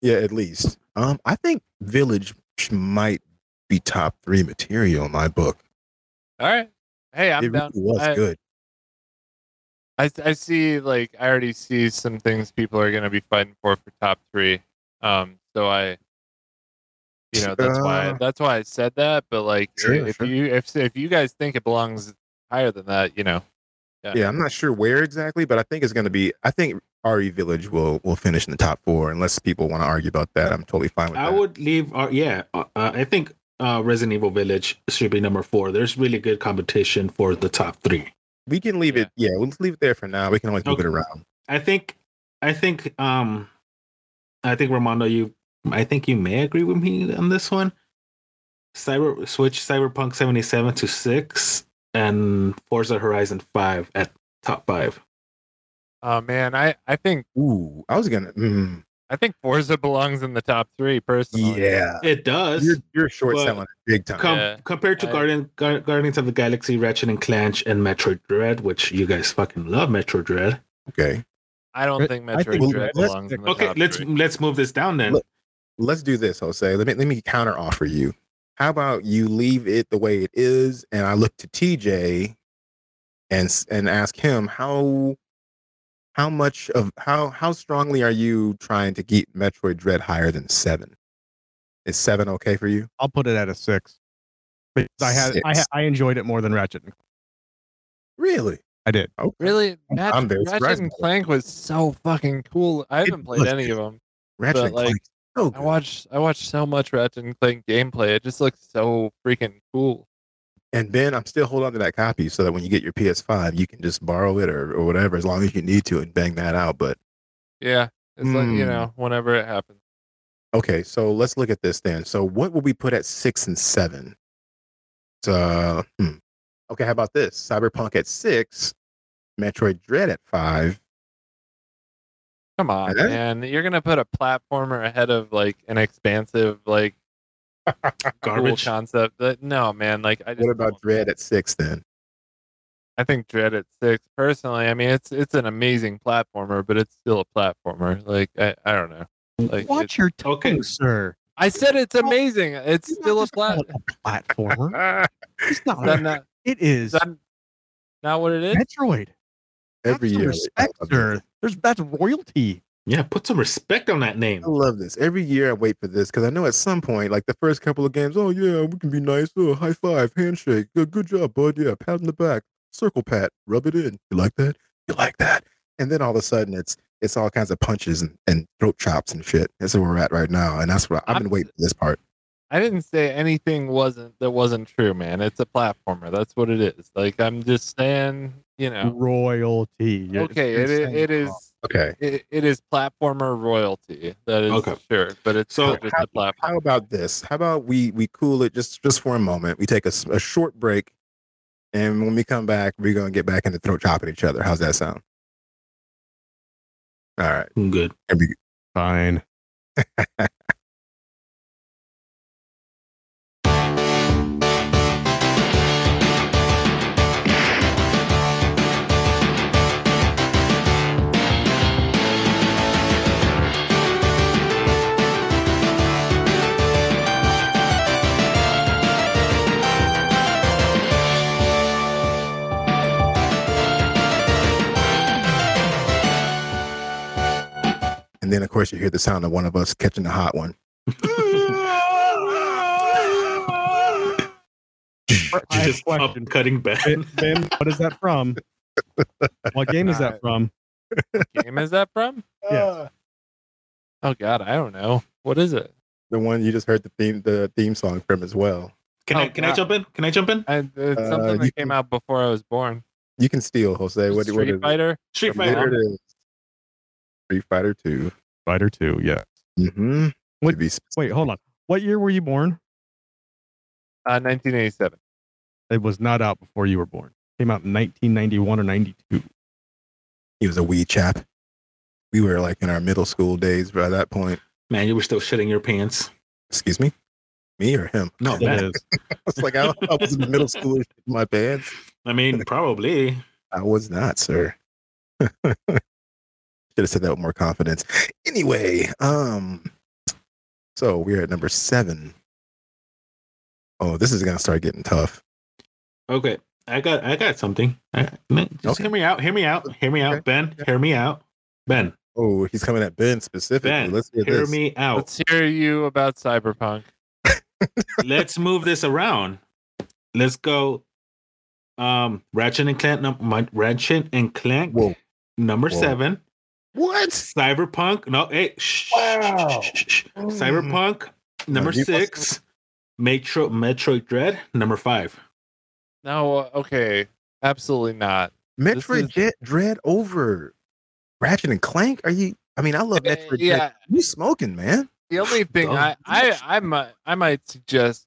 Yeah, at least. Um, I think Village might be top three material in my book. All right. Hey, I'm it down. really was I, good. I I see like I already see some things people are gonna be fighting for for top three. Um, so I, you know, that's why Uh, that's why I said that. But like, Sure, if sure. you if if you guys think it belongs higher than that, you know, Yeah, I'm not sure where exactly, but I think it's going to be. I think RE Village will will finish in the top four, unless people want to argue about that. I'm totally fine with I that. I would leave. Uh, yeah, uh, I think uh, Resident Evil Village should be number four. There's really good competition for the top three. we can leave it. Yeah, we'll leave it there for now. We can always move it around. I think, I think, um, I think Romano, you, I think you may agree with me on this one. Cyber switch Cyberpunk seventy seven to six and Forza Horizon five at top five. Oh man, I I think Ooh, I was gonna. Mm, I think Forza belongs in the top three personally. yeah, It does. you're you're short selling it big time. Com- Yeah. compared to I- Guardian, Gar- Guardians of the Galaxy, Ratchet and Clank, and Metroid Dread, which you guys fucking love Metroid Dread. okay, I don't But think I Metroid think Dread let's- belongs in the Okay, top let's three. let's move this down then. Look- let's do this, Jose. Let me let me counter offer you. How about you leave it the way it is, and I look to TJ and and ask him how how much of how how strongly are you trying to get Metroid Dread higher than seven? Is seven okay for you? I'll put it at a six. Because I had I, Six. I enjoyed it more than Ratchet. and Clank. Really? I did. Okay. Really, Ratchet, I'm very Ratchet and by. Clank was so fucking cool. I haven't played was any of them. Ratchet But, and like, Clank. So I watched I watched so much Ratchet and Clank gameplay. It just looks so freaking cool. And Ben, I'm still holding on to that copy so that when you get your PS5, you can just borrow it or, or whatever, as long as you need to, and bang that out. But Yeah, it's like you Hmm. know whenever it happens. okay, so let's look at this then. So what will we put at six and seven? So, hmm. okay, how about this? Cyberpunk at six, Metroid Dread at five. Come on, man! You're gonna put a platformer ahead of like an expansive like cool Garbage. concept. That no, man. Like I just What about Dread at six then? I think Dread at six. Personally, I mean it's it's an amazing platformer, but it's still a platformer. Like I, I don't know. Like Watch it- your tongue, Okay. sir. I said it's amazing. It's Do not still a plat. it a platformer. It's Is not. not, It is is not what it is? Metroid. Every some year, respect, sir. There's that's royalty. Yeah, put some respect on that name. I love this. Every year I wait for this because I know at some point, like the first couple of games, oh yeah, we can be nice. Oh, high five, handshake, good, good job, bud. Yeah, pat on the back, circle pat, rub it in. You like that? You like that? And then all of a sudden, it's it's all kinds of punches and, and throat chops and shit. That's where we're at right now, and that's what I've been I'm- waiting for this part. I didn't say anything wasn't that wasn't true, man. It's a platformer. That's what it is. Like I'm just saying, you know. Royalty. You're- Okay, you're it is, it wrong. is Okay. it, it is platformer royalty. That is Okay. sure, but it's So still just a platform. How about this? How about we we cool it just just for a moment? We take a, a short break, and when we come back, we're gonna get back into throat chopping each other. How's that sound? All right. Good. Here we Fine. then, of course, you hear the sound of one of us catching the hot one. I have a Just up question. cutting Ben. Ben, Ben, what is that from? What game is that from? What game is that from? Yeah. Oh God, I don't know. What is it? the one you just heard the theme the theme song from as well. Can I Oh, can I jump in? Can I jump in? I, it's Uh, something you that came can- out before I was born. You can steal, Jose. What, what Street is it? Fighter. Street Fighter. it is. Street Fighter 2. Fighter 2, yeah. Mm-hmm. What- Be Wait, hold on. What year were you born? Uh, 1987. It was not out before you were born. It Came out in 1991 or 92. He was a wee chap. We were like in our middle school days by that point. Man, you were still shitting your pants. Excuse me? Me or him? No, It Ben. is. I was like, I, I was in the middle school in my pants. I mean, probably. I was not, sir. Should have said that with more confidence. Anyway, um, so we're at number seven. Oh, this is gonna start getting tough. Okay. I got I got something. I, just Okay. hear me out. Hear me out. Hear me out. Okay. Ben, hear me out. Ben, Oh, he's coming at Ben specifically. Ben, Let's hear hear this. me out. Let's hear you about Cyberpunk. Let's move this around. Let's go. Um, Ratchet and Clank. num- Ratchet and Clank. Whoa. Number Whoa. seven. What? Cyberpunk. No, hey. Shh, Wow. shh, shh, shh, shh. Cyberpunk. Number you must- six. Metro Metroid Dread. Number five. No, uh, okay, absolutely not. Metroid is- Dread over Ratchet and Clank? Are you? I mean, I love Uh, Metroid. yeah. Dread. You smoking, man? The only thing Oh, I, I, I might, I might suggest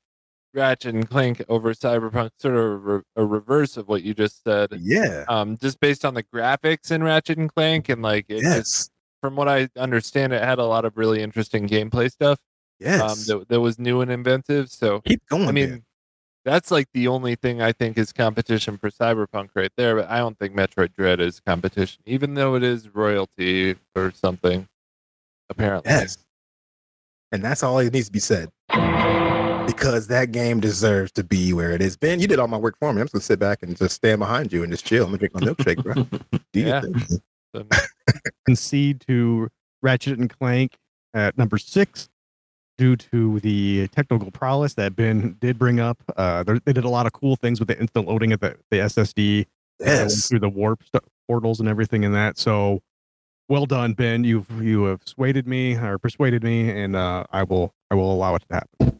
Ratchet and Clank over Cyberpunk, sort of a, re- a reverse of what you just said. Yeah. Um, just based on the graphics in Ratchet and Clank, and like, it just, yes. from what I understand, it had a lot of really interesting gameplay stuff. Yes. Um, that, that was new and inventive. So, Keep going. I mean, Ben. that's like the only thing I think is competition for Cyberpunk right there. But I don't think Metroid Dread is competition, even though it is royalty or something. Apparently, yes. And that's all it needs to be said. Because because that game deserves to be where it is. Ben, you did all my work for me. I'm just gonna sit back and just stand behind you and just chill. I'm gonna drink my milkshake, bro. Do Yeah. think? Concede to Ratchet and Clank at number six due to the technical prowess that Ben did bring up. Uh, they they did a lot of cool things with the instant loading of the, the SSD Yes. through the warp st- portals and everything in that. So well done, Ben. You've you have swayed me or persuaded me, and uh, I will I will allow it to happen.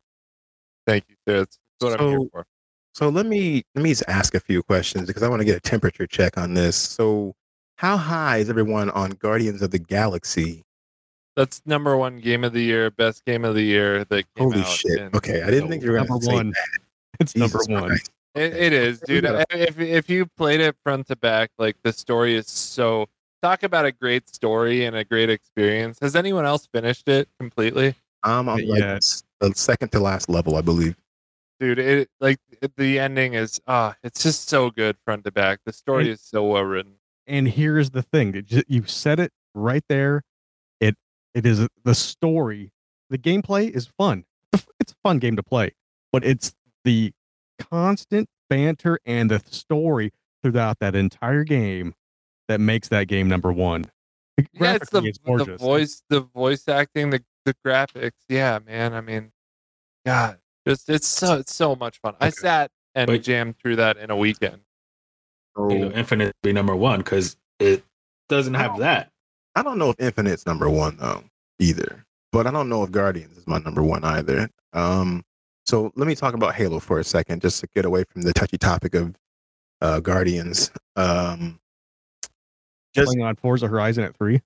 Thank you. sir. That's what I'm here So- for. So let me let me just ask a few questions because I want to get a temperature check on this. So how high is everyone on Guardians of the Galaxy? That's number one game of the year, best game of the year that came Holy out. shit. in- Okay, I didn't think you were Number gonna say one. that. It's number one. Christ. It, it is, dude. If if you played it front to back, like the story is so. Talk about a great story and a great experience. Has anyone else finished it completely, I'm on like Yeah. S- the second to last level, I believe. dude? It like it, the ending is ah, it's just so good front to back. The story And- is so well written. And here's the thing: it ju- you said it right there. It it is the story. The gameplay is fun. It's a- fun game to play, but it's the constant banter and the story throughout that entire game that makes that game number one. Yeah, it's the, it's the voice, the voice acting, the the graphics. Yeah, man. I mean, God, just it's so it's so much fun. I sat and Wait. jammed through that in a weekend. Halo So Infinite be number one because it doesn't have that. I don't know if Infinite's number one though either, but I don't know if Guardians is my number one either. Um, so let me talk about Halo for a second, just to get away from the touchy topic of uh, Guardians. Um, just playing on Forza Horizon at three.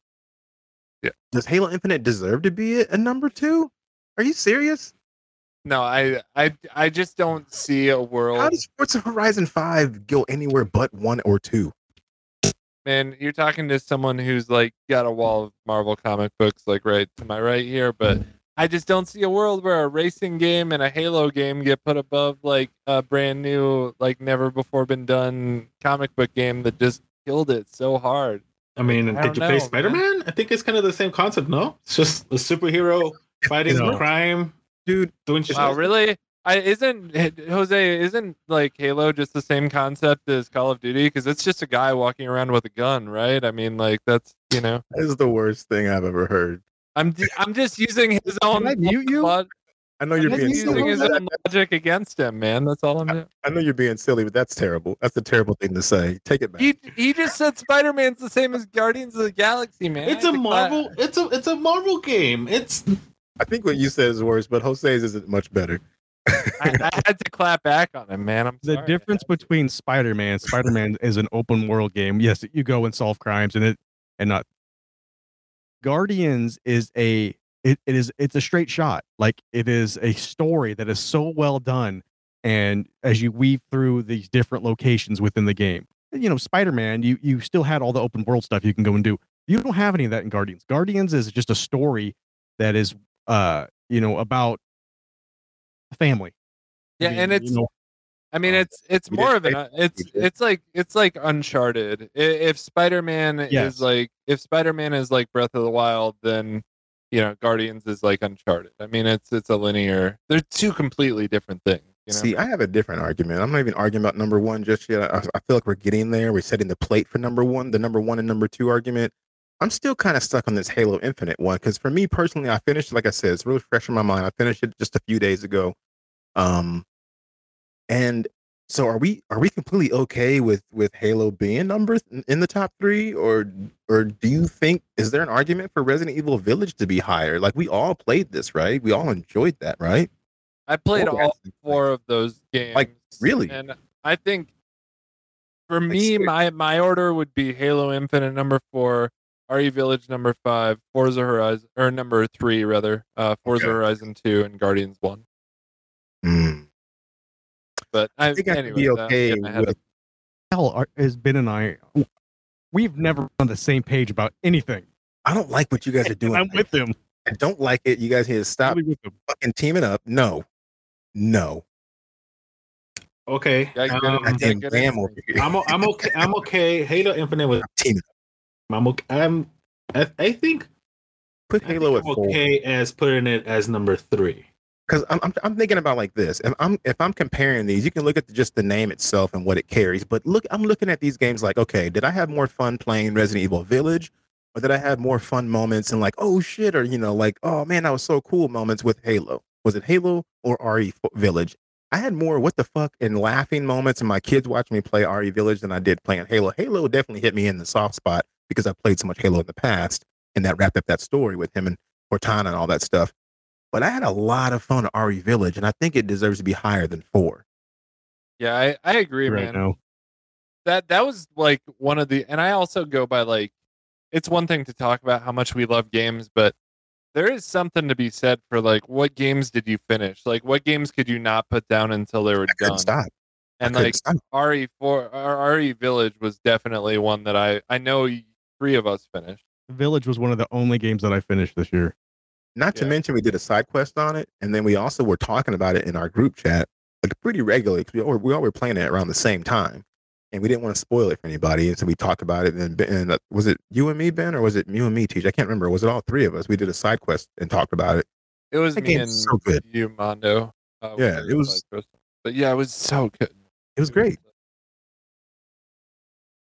Does Halo Infinite deserve to be a number two? Are you serious? No, I I I just don't see a world. How does Forza Horizon Five go anywhere but one or two? Man, you're talking to someone who's like got a wall of Marvel comic books like right to my right here, but I just don't see a world where a racing game and a Halo game get put above like a brand new, like never before been done comic book game that just killed it so hard. I mean, I did you know, play. Spider Man? I think it's kind of the same concept, no? It's just a superhero fighting No. crime, Dude, doing shit. Wow, really? I isn't Jose isn't like Halo just the same concept as Call of Duty because it's just a guy walking around with a gun, right? I mean, like that's you know, that is the worst thing I've ever heard. I'm d- I'm just using his own. I mute you? lo- I know you're being using silly. his own logic against him, man. That's all I'm doing. I know you're being silly, but that's terrible. That's a terrible thing to say. Take it back. He he just said Spider Man's the same as Guardians of the Galaxy, man. it's a The cla- Marvel. Uh, it's a it's a Marvel game. It's I think what you said is worse, but Jose's isn't much better. I, I had to clap back on him, man. I'm the sorry. difference between Spider-Man, Spider-Man is an open world game. Yes, you go and solve crimes and it and not Guardians is a it, it is it's a straight shot. Like it is a story that is so well done and as you weave through these different locations within the game. You know, Spider-Man, you you still had all the open world stuff you can go and do. You don't have any of that in Guardians. Guardians is just a story that is uh, you know, about family. I Yeah, mean, and you it's know, I mean, Um, it's it's more of an uh, it's it's like it's like Uncharted. If Spider Man Yes. is like if Spider Man is like Breath of the Wild, then you know Guardians is like Uncharted. I mean, it's it's a linear. They're two completely different things. You know? See, I have a different argument. I'm not even arguing about number one just yet. I, I feel like we're getting there. We're setting the plate for number one, the number one and number two argument. I'm still kind of stuck on this Halo Infinite one because for me personally, I finished, like I said, it's really fresh in my mind. I finished it just a few days ago. Um, and so are we are we completely okay with with Halo being number th- in the top three, or or do you think is there an argument for Resident Evil Village to be higher? Like we all played this, right? We all enjoyed that, right? I played What all four of those games. Like, really? And I think for me, my my order would be Halo Infinite number four, RE Village number five, Forza Horizon or number three rather, uh, Forza Okay. Horizon two, and Guardians one. But I, I think I could anyway, be okay getting ahead of with hell has Ben and I we've never on the same page about anything. I don't like what you guys are doing. I'm with him. I don't like it. You guys need to stop with fucking teaming up. No. No. okay. Yeah, get it. um, I Yeah, think good damn answer. over here. I'm okay. I'm okay. Halo Infinite was teaming up. I'm okay. I'm I, I think Put I think Halo at I'm four. okay as putting it as number three. Because I'm, I'm I'm thinking about like this. If I'm if I'm comparing these, you can look at the, just the name itself and what it carries. But look, I'm looking at these games like, okay, did I have more fun playing Resident Evil Village, or did I have more fun moments and like, oh shit, or you know, like, oh man, that was so cool moments with Halo? Was it Halo or RE Village? I had more what the fuck and laughing moments and my kids watching me play RE Village than I did playing Halo. Halo definitely hit me in the soft spot because I played so much Halo in the past, and that wrapped up that story with him and Cortana and all that stuff. But I had a lot of fun at RE Village, and I think it deserves to be higher than four. Yeah, I, I agree, right man. now. That that was like one of the and I also go by like it's one thing to talk about how much we love games, but there is something to be said for like what games did you finish? Like what games could you not put down until they were I done? stop. And couldn't like stop. RE four RE Village was definitely one that I I know three of us finished. Village was one of the only games that I finished this year. Not to Yeah. mention, we did a side quest on it, and then we also were talking about it in our group chat, like pretty regularly. 'cause we all, we all were playing it around the same time, and we didn't want to spoil it for anybody, and so we talked about it. And, and uh, was it you and me, Ben, or was it you and me, Teach? I can't remember. Was it all three of us? We did a side quest and talked about it. It was That me and so good. you, Mondo. Uh, Yeah, it was- side. But yeah, it was so good. It was great.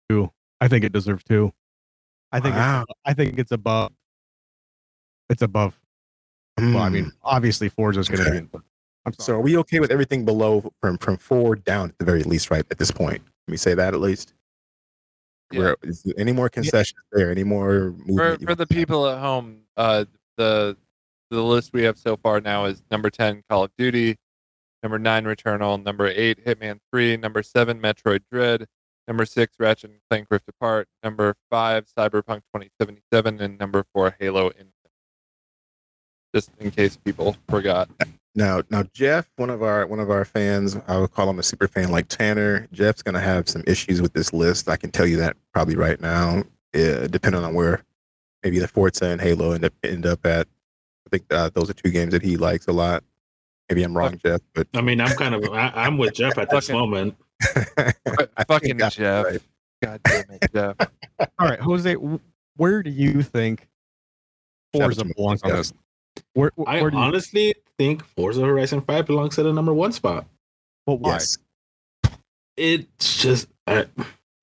Two. I think it deserves two. I think Wow. it's, I think it's above. It's above. Well, I mean, Mm. obviously Forza's going to Okay. be. In, I'm so sorry. are we okay with everything below from from four down at the very least, right? At this point, let me say that at least. Yeah. Where, is there any more concessions there? Any more for movement? for the people at home, uh, the the list we have so far now is number ten, Call of Duty, number nine, Returnal, number eight, Hitman Three, number seven, Metroid Dread, number six, Ratchet and Clank Rift Apart, number five, Cyberpunk 2077, and number four, Halo Infinite. Just in case people forgot. Now, now Jeff, one of our one of our fans, I would call him a super fan like Tanner. Jeff's gonna have some issues with this list. I can tell you that probably right now, uh, depending on where maybe the Forza and Halo end up end up at. I think uh, those are two games that he likes a lot. Maybe I'm wrong, Jeff, but I mean, I'm kind of I, I'm with Jeff at this Fucking- moment. I Fucking that's Jeff. right. God damn it, Jeff. All right, Jose, where do you think Forza Shout out belongs on this? Where, where I do you, honestly think Forza Horizon 5 belongs to the number one spot. but why? Yes. It's just, I,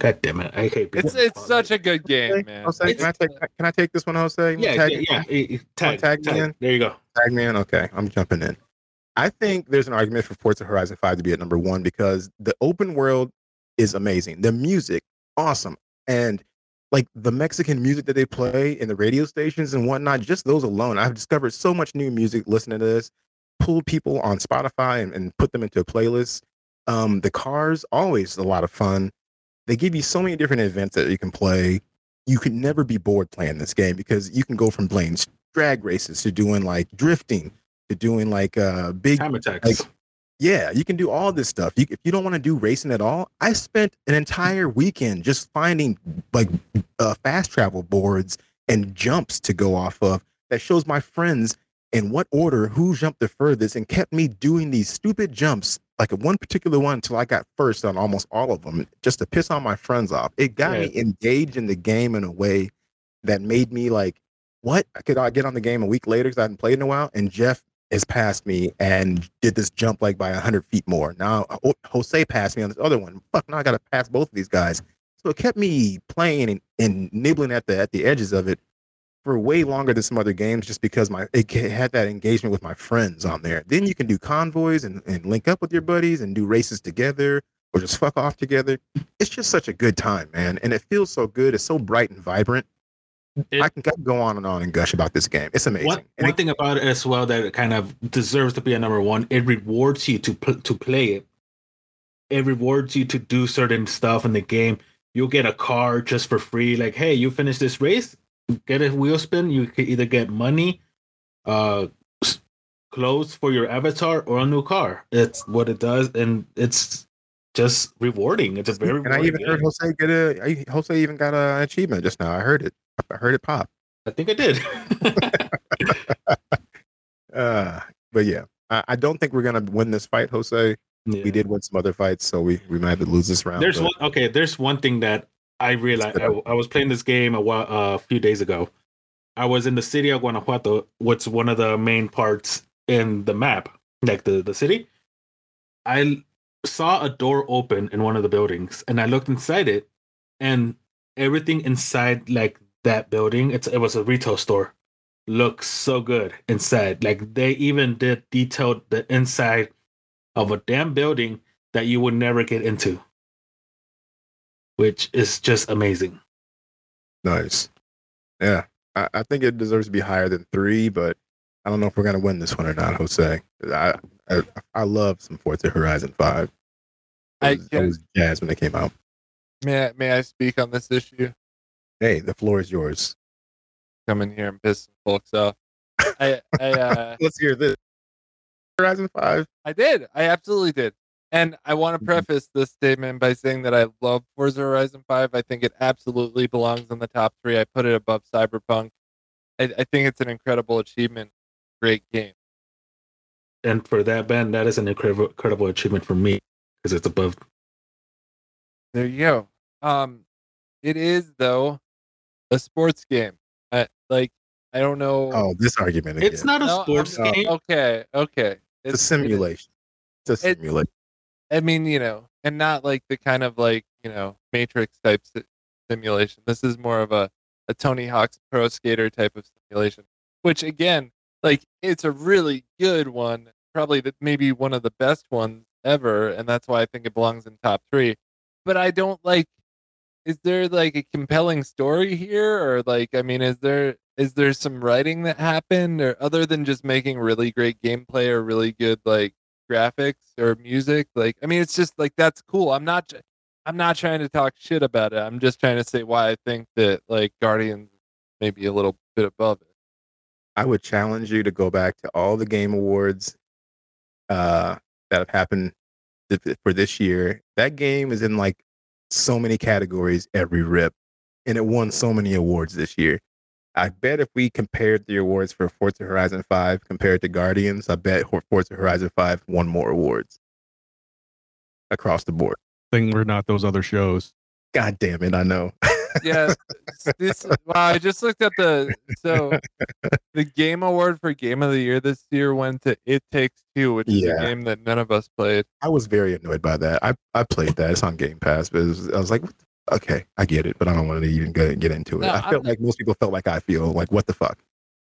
God damn it, I hate. It's it's such a good game, man. Jose, can I take can I take this one, Jose? You wanna yeah, tag yeah, yeah. eh, Tag, tag me in? There you go. Tag me in? Okay, I'm jumping in. I think there's an argument for Forza Horizon 5 to be at number one because the open world is amazing. The music, awesome. And like the Mexican music that they play in the radio stations and whatnot, just those alone, I've discovered so much new music listening to this, pulled people on Spotify and, and put them into a playlist. Um, the cars, always a lot of fun. They give you so many different events that you can play. You could never be bored playing this game because you can go from playing drag races to doing like drifting to doing like uh big Time attacks. like- yeah you can do all this stuff. You, if you don't want to do racing at all i spent an entire weekend just finding like uh, fast travel boards and jumps to go off of that shows my friends in what order who jumped the furthest and kept me doing these stupid jumps like one particular one until i got first on almost all of them just to piss all my friends off. It got me engaged in the game in a way that made me like what? I could i get on the game a week later because i hadn't played in a while? And jeff has passed me and did this jump like by 100 feet more. Now, Jose passed me on this other one. Fuck, now I got to pass both of these guys. So it kept me playing and, and nibbling at the at the edges of it for way longer than some other games just because my it had that engagement with my friends on there. Then you can do convoys and, and link up with your buddies and do races together or just fuck off together. It's just such a good time, man. And it feels so good. It's so bright and vibrant. It- I can go on and on and gush about this game. It's amazing. One, one it- thing about it as well that it kind of deserves to be a number one, it rewards you to pl- to play it. It rewards you to do certain stuff in the game. You'll get a car just for free. Like, hey, you finish this race, get a wheel spin. You can either get money, uh, clothes for your avatar, or a new car. It's what it does, and it's just rewarding. It's a very. and I even heard game. Jose get a I- Jose even got an achievement just now. I heard it. I heard it pop. I think I did. Uh, but yeah, I, I don't think we're gonna win this fight, Jose. Yeah. We did win some other fights, so we we might have to lose this round. There's one. Okay, there's one thing that I realized. I, I was playing this game a while, uh, a few days ago. I was in the city of Guanajuato, what's one of the main parts in the map. like the the city. I saw a door open in one of the buildings, and I looked inside it, and everything inside like that building, it's it was a retail store, looks so good inside. Like they even did detailed the inside of a damn building that you would never get into, which is just amazing. Nice. Yeah, I, I think it deserves to be higher than three, but I don't know if we're gonna win this one or not, Jose. I I, I love some Forza Horizon Five. I I was, I can- was jazzed when it came out. May I, may I speak on this issue? Hey, the floor is yours. Come in here and piss some folks off. I I uh, Let's hear this. Horizon Five. I did. I absolutely did. And I want to Mhm. preface this statement by saying that I love Forza Horizon 5. I think it absolutely belongs in the top three. I put it above Cyberpunk. I, I think it's an incredible achievement. Great game. And for that Ben, that is an incredible incredible achievement for me because it's above. There you go. Um, it is though a sports game. I like. I don't know. Oh, this argument again. It's not a No, sports I'm- game. Okay. Okay. It's a simulation. It's a It- I mean, you know, and not like the kind of like, you know, Matrix type simulation. This is more of a, a Tony Hawk's Pro Skater type of simulation, which again, like, it's a really good one. Probably the, maybe one of the best ones ever. And that's why I think it belongs in top three. But I don't like, is there like a compelling story here? Or like, I mean, is there, is there some writing that happened or other than just making really great gameplay or really good, like, graphics or music like i mean it's just like that's cool i'm not i'm not trying to talk shit about it i'm just trying to say why i think that like guardians may be a little bit above it I would challenge you to go back to all the game awards uh, that have happened for this year. That game is in like so many categories every rip, and it won so many awards this year. I bet if we compared the awards for Forza Horizon 5 compared to Guardians, I bet Forza Horizon 5 won more awards across the board. Thing we're not those other shows. God damn it, I know. yeah this wow i just looked at the so the game award for game of the year this year went to it takes two which is Yeah. a game that none of us played I was very annoyed by that. I, I played that. It's on Game Pass, but it was, I was like, okay, I get it, but I don't want to even get, get into it. No, I I'm felt not- like most people felt like I feel. Like, what the fuck?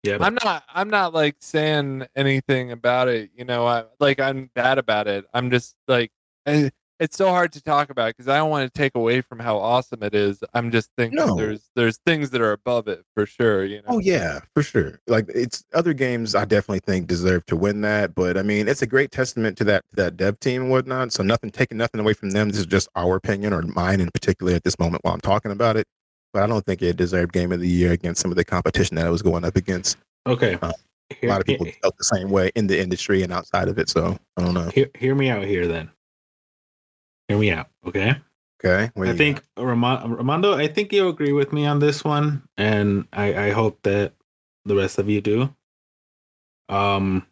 Yeah, I'm not I'm not like saying anything about it, you know, I like I'm bad about it. I'm just like I, it's so hard to talk about because I don't want to take away from how awesome it is. I'm just thinking No. there's there's things that are above it for sure, you know. Oh yeah, for sure. Like it's other games I definitely think deserve to win that, but I mean it's a great testament to that that dev team and whatnot. So nothing taking nothing away from them. This is just our opinion or mine in particular at this moment while I'm talking about it. But I don't think it deserved game of the year against some of the competition that it was going up against. okay. Uh, a lot of people felt the same way in the industry and outside of it. So I don't know. hear, hear me out here then. Hear me out, okay? Okay. I think Ramo- Ramondo, I think you agree with me on this one, and I, I hope that the rest of you do. Um,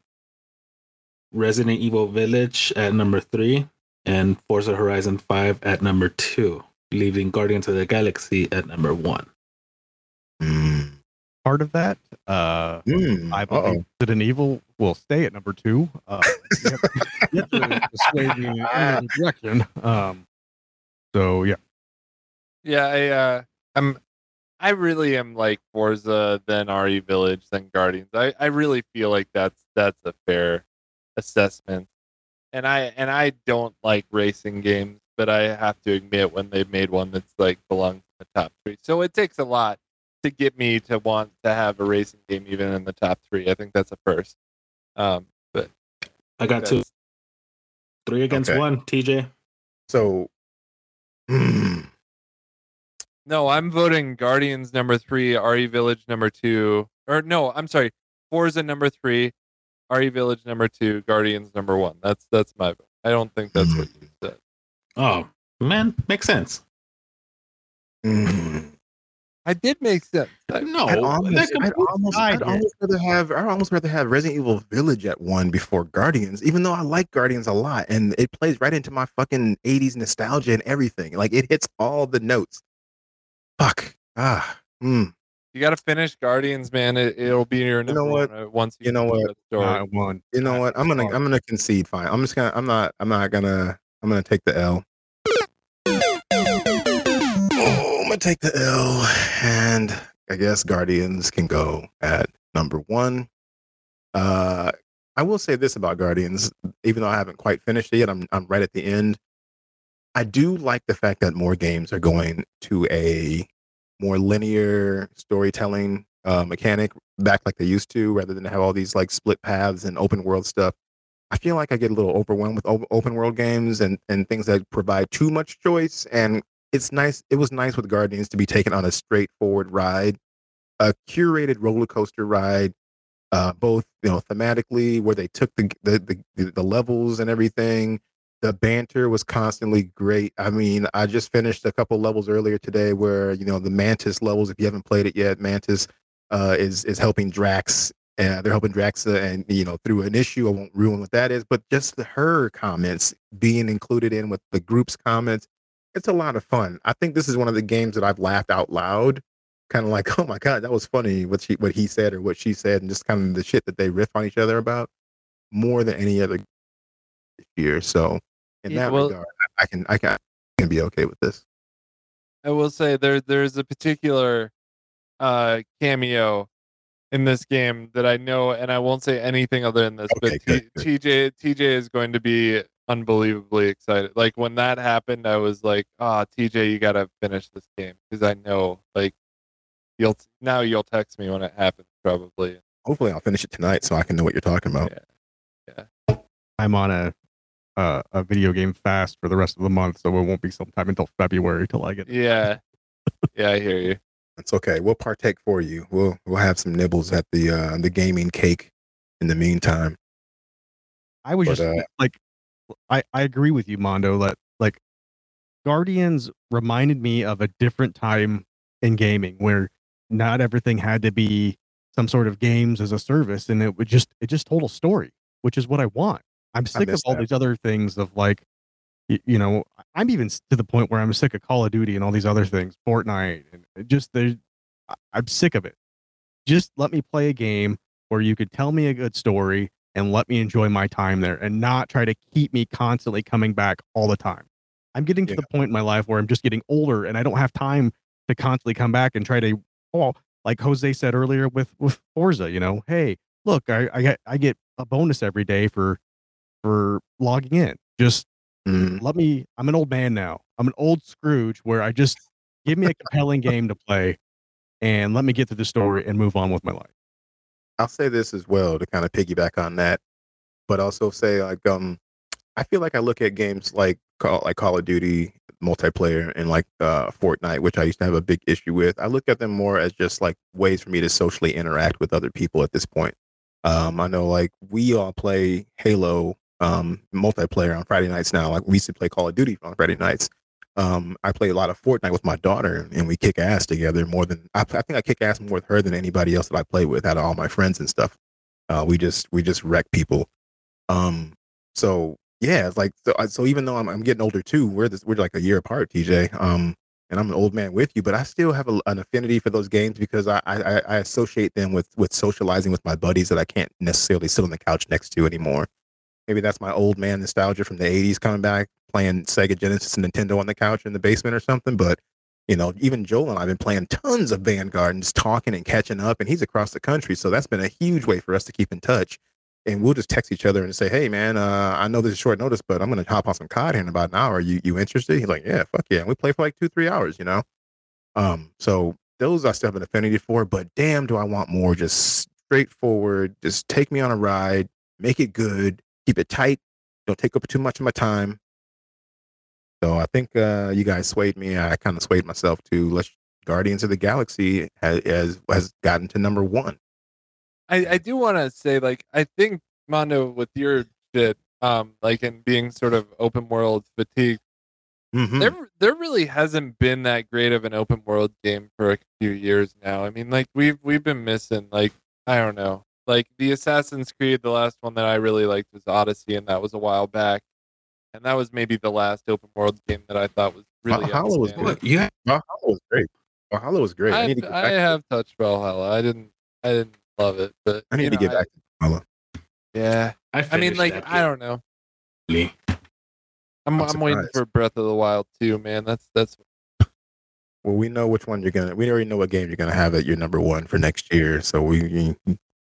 Resident Evil Village at number three, and Forza Horizon Five at number two, leaving Guardians of the Galaxy at number one. Mm. Part of that. Uh, Mm. I Uh-oh. believe Resident Evil will stay at number two. Uh, you have, you have to persuade me in another direction. Um, so yeah, Yeah, I uh I'm I really am like Forza, then RE Village, then Guardians. I, I really feel like that's that's a fair assessment. And I and I don't like racing games, but I have to admit when they've made one that's like belongs in the top three. So it takes a lot to get me to want to have a racing game even in the top three. I think that's a first. Um but I got two, three against Okay. one. TJ, So mm, No, I'm voting Guardians number three, RE Village number two. Or no, I'm sorry, Forza number three, RE Village number two, Guardians number one. That's that's my vote. I don't think that's what you said. oh man, makes sense. mm. I did make sense. I- No, I'd almost, I'd almost, I'd almost rather have I'd almost rather have Resident Evil Village at one before Guardians, even though I like Guardians a lot and it plays right into my fucking 80s nostalgia and everything. Like it hits all the notes. Fuck. Ah. Mm. You got to finish Guardians, man. It, it'll be your You know what? one uh, once you, You know what? that story. I won. You know what? I'm gonna I'm gonna concede. Fine. I'm just gonna. I'm not. I'm not gonna. I'm gonna take the L. gonna take the L, and I guess Guardians can go at number one. Uh, I will say this about Guardians, even though I haven't quite finished it yet, I'm I'm right at the end. I do like the fact that more games are going to a more linear storytelling uh, mechanic back like they used to, rather than have all these like split paths and open world stuff. I feel like I get a little overwhelmed with open world games and and things that provide too much choice. And it's nice. It was nice with Guardians to be taken on a straightforward ride, a curated roller coaster ride, uh, both you know thematically where they took the the the, the levels and everything. The banter was constantly great. I mean, I just finished a couple levels earlier today where you know the Mantis levels. If you haven't played it yet, Mantis uh, is is helping Drax. And they're helping Drax, uh, and you know, through an issue. I won't ruin what that is, but just the, her comments being included in with the group's comments, it's a lot of fun. I think this is one of the games that I've laughed out loud, kind of like, oh my god, that was funny what she what he said or what she said, and just kind of the shit that they riff on each other about more than any other year. So in Yeah, that well- regard, I can I can I can be okay with this. I will say there there's a particular uh cameo in this game that I know, and I won't say anything other than this. Okay, but good, T- TJ TJ is going to be unbelievably excited. Like when that happened, I was like, "Ah, TJ, you gotta finish this game because I know like you'll now you'll text me when it happens probably." Hopefully, I'll finish it tonight so I can know what you're talking about. Yeah. I'm on a uh, a video game fast for the rest of the month, so it won't be sometime until February till I get. Yeah, yeah, I hear you. It's okay. We'll partake for you. We'll we'll have some nibbles at the uh the gaming cake in the meantime. I was But, just uh, like, I I agree with you, Mondo. That like, Guardians reminded me of a different time in gaming where not everything had to be some sort of games as a service, and it would just it just told a story, which is what I want. I'm sick of all that. these other things of like, y- you know, I'm even to the point where I'm sick of Call of Duty and all these other things, Fortnite, and just they, I'm sick of it. Just let me play a game where you could tell me a good story and let me enjoy my time there and not try to keep me constantly coming back all the time. I'm getting to Yeah. the point in my life where I'm just getting older and I don't have time to constantly come back and try to oh like Jose said earlier with with Forza, you know, hey, look, I I get I get a bonus every day for for logging in. Just Mm, let me I'm an old man now. I'm an old Scrooge where I just give me a compelling game to play and let me get through the story and move on with my life. I'll say this as well to kind of piggyback on that, but also say like um I feel like I look at games like Call like Call of Duty multiplayer and like uh Fortnite, which I used to have a big issue with. I look at them more as just like ways for me to socially interact with other people at this point. Um I know like we all play Halo um multiplayer on Friday nights now. Like we used to play Call of Duty on Friday nights. Um, I play a lot of Fortnite with my daughter, and we kick ass together more than I, I think I kick ass more with her than anybody else that I play with out of all my friends and stuff. Uh, we just we just wreck people. Um, so yeah, it's like so. So even though I'm, I'm getting older too, we're this we're like a year apart, TJ. Um, and I'm an old man with you, but I still have a, an affinity for those games because I, I I- associate them with with socializing with my buddies that I can't necessarily sit on the couch next to anymore. Maybe that's my old man nostalgia from the '80s coming back, playing Sega Genesis and Nintendo on the couch in the basement or something. But you know, even Joel and I've been playing tons of Vanguard and just talking and catching up, and he's across the country, so that's been a huge way for us to keep in touch. And we'll just text each other and say, "Hey, man, uh, I know this is short notice, but I'm gonna hop on some COD here in about an hour. You you interested?" He's like, "Yeah, fuck yeah." And we play for like two three hours, you know. Um, so those I still have an affinity for, but damn, do I want more? Just straightforward. Just take me on a ride, make it good, keep it tight. Don't take up too much of my time. So I think uh, you guys swayed me. I kind of swayed myself to let's Guardians of the Galaxy has has, has gotten to number one. I, I do want to say like I think Mondo with your shit um like in being sort of open world fatigue Mhm. there there really hasn't been that great of an open world game for a few years now. I mean like we've we've been missing like I don't know like the Assassin's Creed the last one that I really liked was Odyssey and that was a while back and that was maybe the last open world game that I thought was really Valhalla was outstanding. Look, you Valhalla was great. Valhalla was great. I, I've- need to get I back. have touched Valhalla. I didn't. I didn't love it, but I need to know, get I- back to Valhalla. Yeah, I, I mean, like I don't know. game. I'm, I'm I'm, waiting for Breath of the Wild too, man. That's that's Well, we know which one you're gonna. We already know what game you're gonna have at your number one for next year. So we you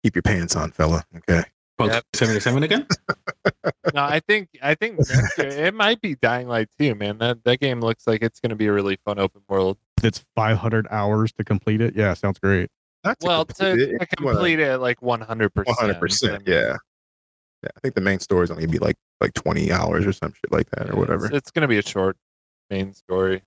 keep your pants on, fella. Okay. Punk Yep. 77 again? no. I think I think year, it might be Dying Light 2, man. That that game looks like it's going to be a really fun open world. It's 500 hours to complete it. Yeah, sounds great. Not well, to, complete it, to if you wanna- complete it like 100. percent 100%. Yeah. Yeah. I think the main story is only gonna be like like 20 hours or some shit like that or whatever. It's, it's going to be a short main story.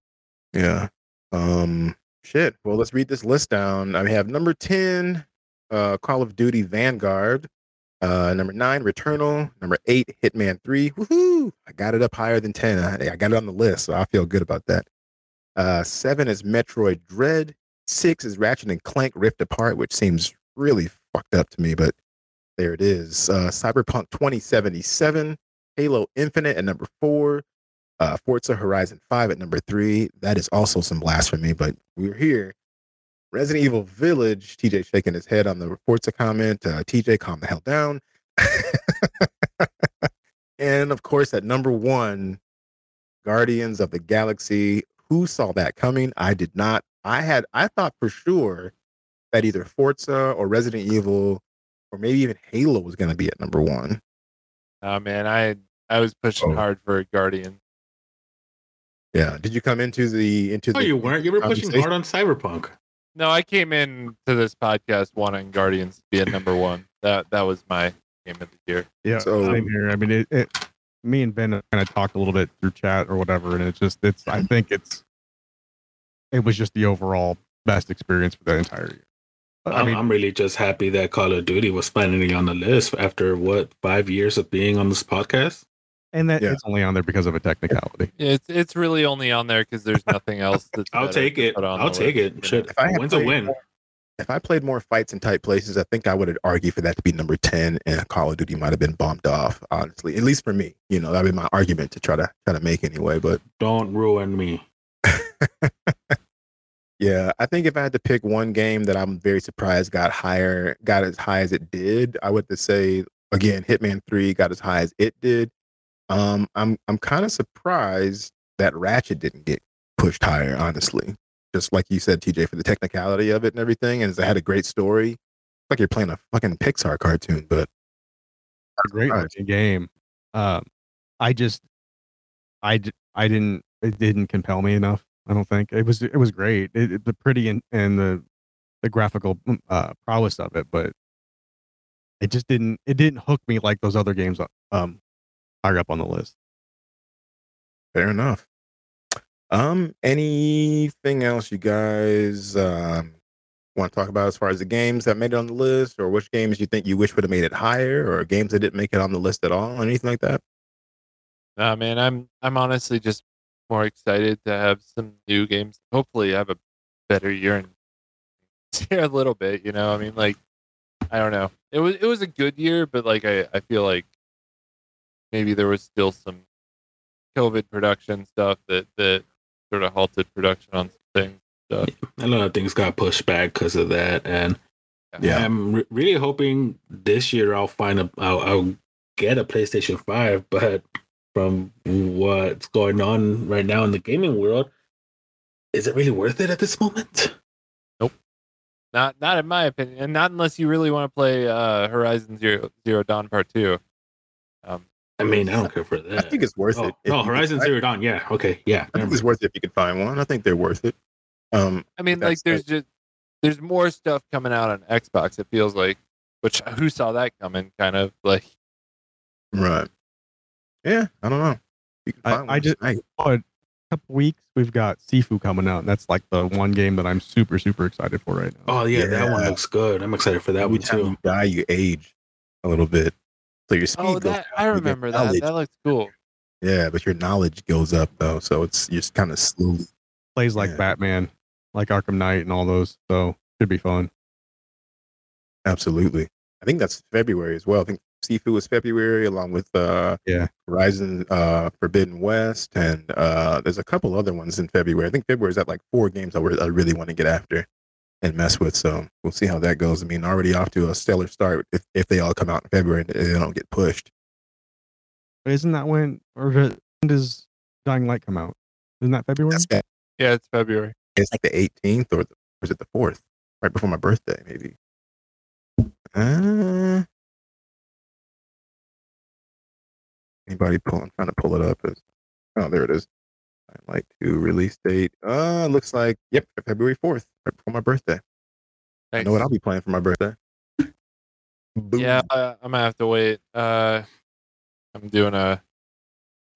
Yeah. Um. Shit. Well, let's read this list down. I have number 10, uh, Call of Duty Vanguard. Uh, number nine, Returnal. Number eight, Hitman 3. Woohoo! I got it up higher than 10. I, I got it on the list, so I feel good about that. Uh, seven is Metroid Dread. Six is Ratchet and Clank Rift Apart, which seems really fucked up to me, but there it is. Uh, Cyberpunk 2077, Halo Infinite at number four, uh, Forza Horizon 5 at number three. That is also some blasphemy, but we're here. Resident Evil Village, TJ shaking his head on the reports Forza comment. Uh, TJ, calm the hell down. and of course, at number one, Guardians of the Galaxy. Who saw that coming? I did not. I had, I thought for sure that either Forza or Resident Evil or maybe even Halo was going to be at number one. Oh man, I I was pushing Oh. hard for a Guardian. Yeah. Did you come into the into Oh, the you weren't? You were pushing hard on Cyberpunk. No, I came in to this podcast wanting Guardians to be at number one. That that was my game of the year. Yeah, So- same here. I mean, it, it me and Ben kind of talked a little bit through chat or whatever, and it's just it's. I think it's it was just the overall best experience for the entire year. I mean, I'm really just happy that Call of Duty was finally on the list after what five years of being on this podcast. And that Yeah. it's only on there because of a technicality. It's it's really only on there because there's nothing else. That's I'll take it. on I'll take list, it. you? Shit, If I win's a played win. more- If I played more fights in tight places, I think I would argue for that to be number 10 and Call of Duty might have been bumped off, honestly. At least for me. You know, that'd be my argument to try to try to make anyway. But Don't ruin me. yeah, I think if I had to pick one game that I'm very surprised got higher, got as high as it did, I would have to say again, Hitman 3 got as high as it did. Um, I'm I'm kind of surprised that Ratchet didn't get pushed higher, honestly. Just like you said, TJ, for the technicality of it and everything, and it had a great story. It's Like you're playing a fucking Pixar cartoon, but a great game. Um, I just, I, I didn't, it didn't compel me enough. I don't think it was, it was great. It, it- the pretty and, and the, the graphical mm, uh, prowess of it, but it just didn't, it didn't hook me like those other games, um, higher up on the list. Fair enough. Um, anything else you guys um want to talk about as far as the games that made it on the list, or which games you think you wish would have made it higher, or games that didn't make it on the list at all, or anything like that? Nah, man, I'm I'm honestly just more excited to have some new games. Hopefully, I have a better year and a little bit. You know, I mean, like I don't know. It was it was a good year, but like I I feel like maybe there was still some COVID production stuff that that sort of halted production on some things. Stuff. A lot of things got pushed back because of that, and Yeah. I'm re- really hoping this year I'll find a I'll, I'll get a PlayStation Five. But from what's going on right now in the gaming world, is it really worth it at this moment? Nope. Not not in my opinion, and not unless you really want to play uh, Horizon Zero Zero Dawn Part Two. Um, I mean, I don't care for that. I think it's worth oh, it. if no, you can Horizon Zero Dawn. Yeah, okay, yeah. I never think it's worth it if you can find one. I think they're worth it. Um, I mean, like there's just there's more stuff coming out on Xbox. It feels like, which who saw that coming? Kind of like right. Yeah, I don't know. You can I- find I one just- tonight. But couple weeks we've got Sifu coming out, and that's like the one game that I'm super super excited for right now. Oh yeah, that one looks good. I'm excited for that Every one time too. you die, you age a little bit. So your speed oh goes that I down, you get remember that. knowledge. That looks cool. Yeah, but your knowledge goes up though, so it's you're just kind of slowly. Plays like Yeah. Batman, like Arkham Knight, and all those. So should be fun. Absolutely, I think that's February as well. I think Sifu is February, along with uh, Yeah. Horizon uh, Forbidden West, and uh, there's a couple other ones in February. I think February is at like four games I, re- I really want to get after and mess with. So we'll see how that goes. I mean, already off to a stellar start if, if they all come out in February and they don't get pushed. But isn't that when or does- when does Dying Light come out? Isn't that February? That's, Yeah, it's February. it's like the 18th or, the, or is it the 4th? Right before my birthday, maybe. Uh, anybody pull? I'm trying to pull it up. It's- oh, there it is. I'd like to release date. Uh, looks like yep, February 4th, right before my birthday. I know what I'll be playing for my birthday. Boom. Yeah, uh, I'm gonna have to wait. Uh, I'm doing a.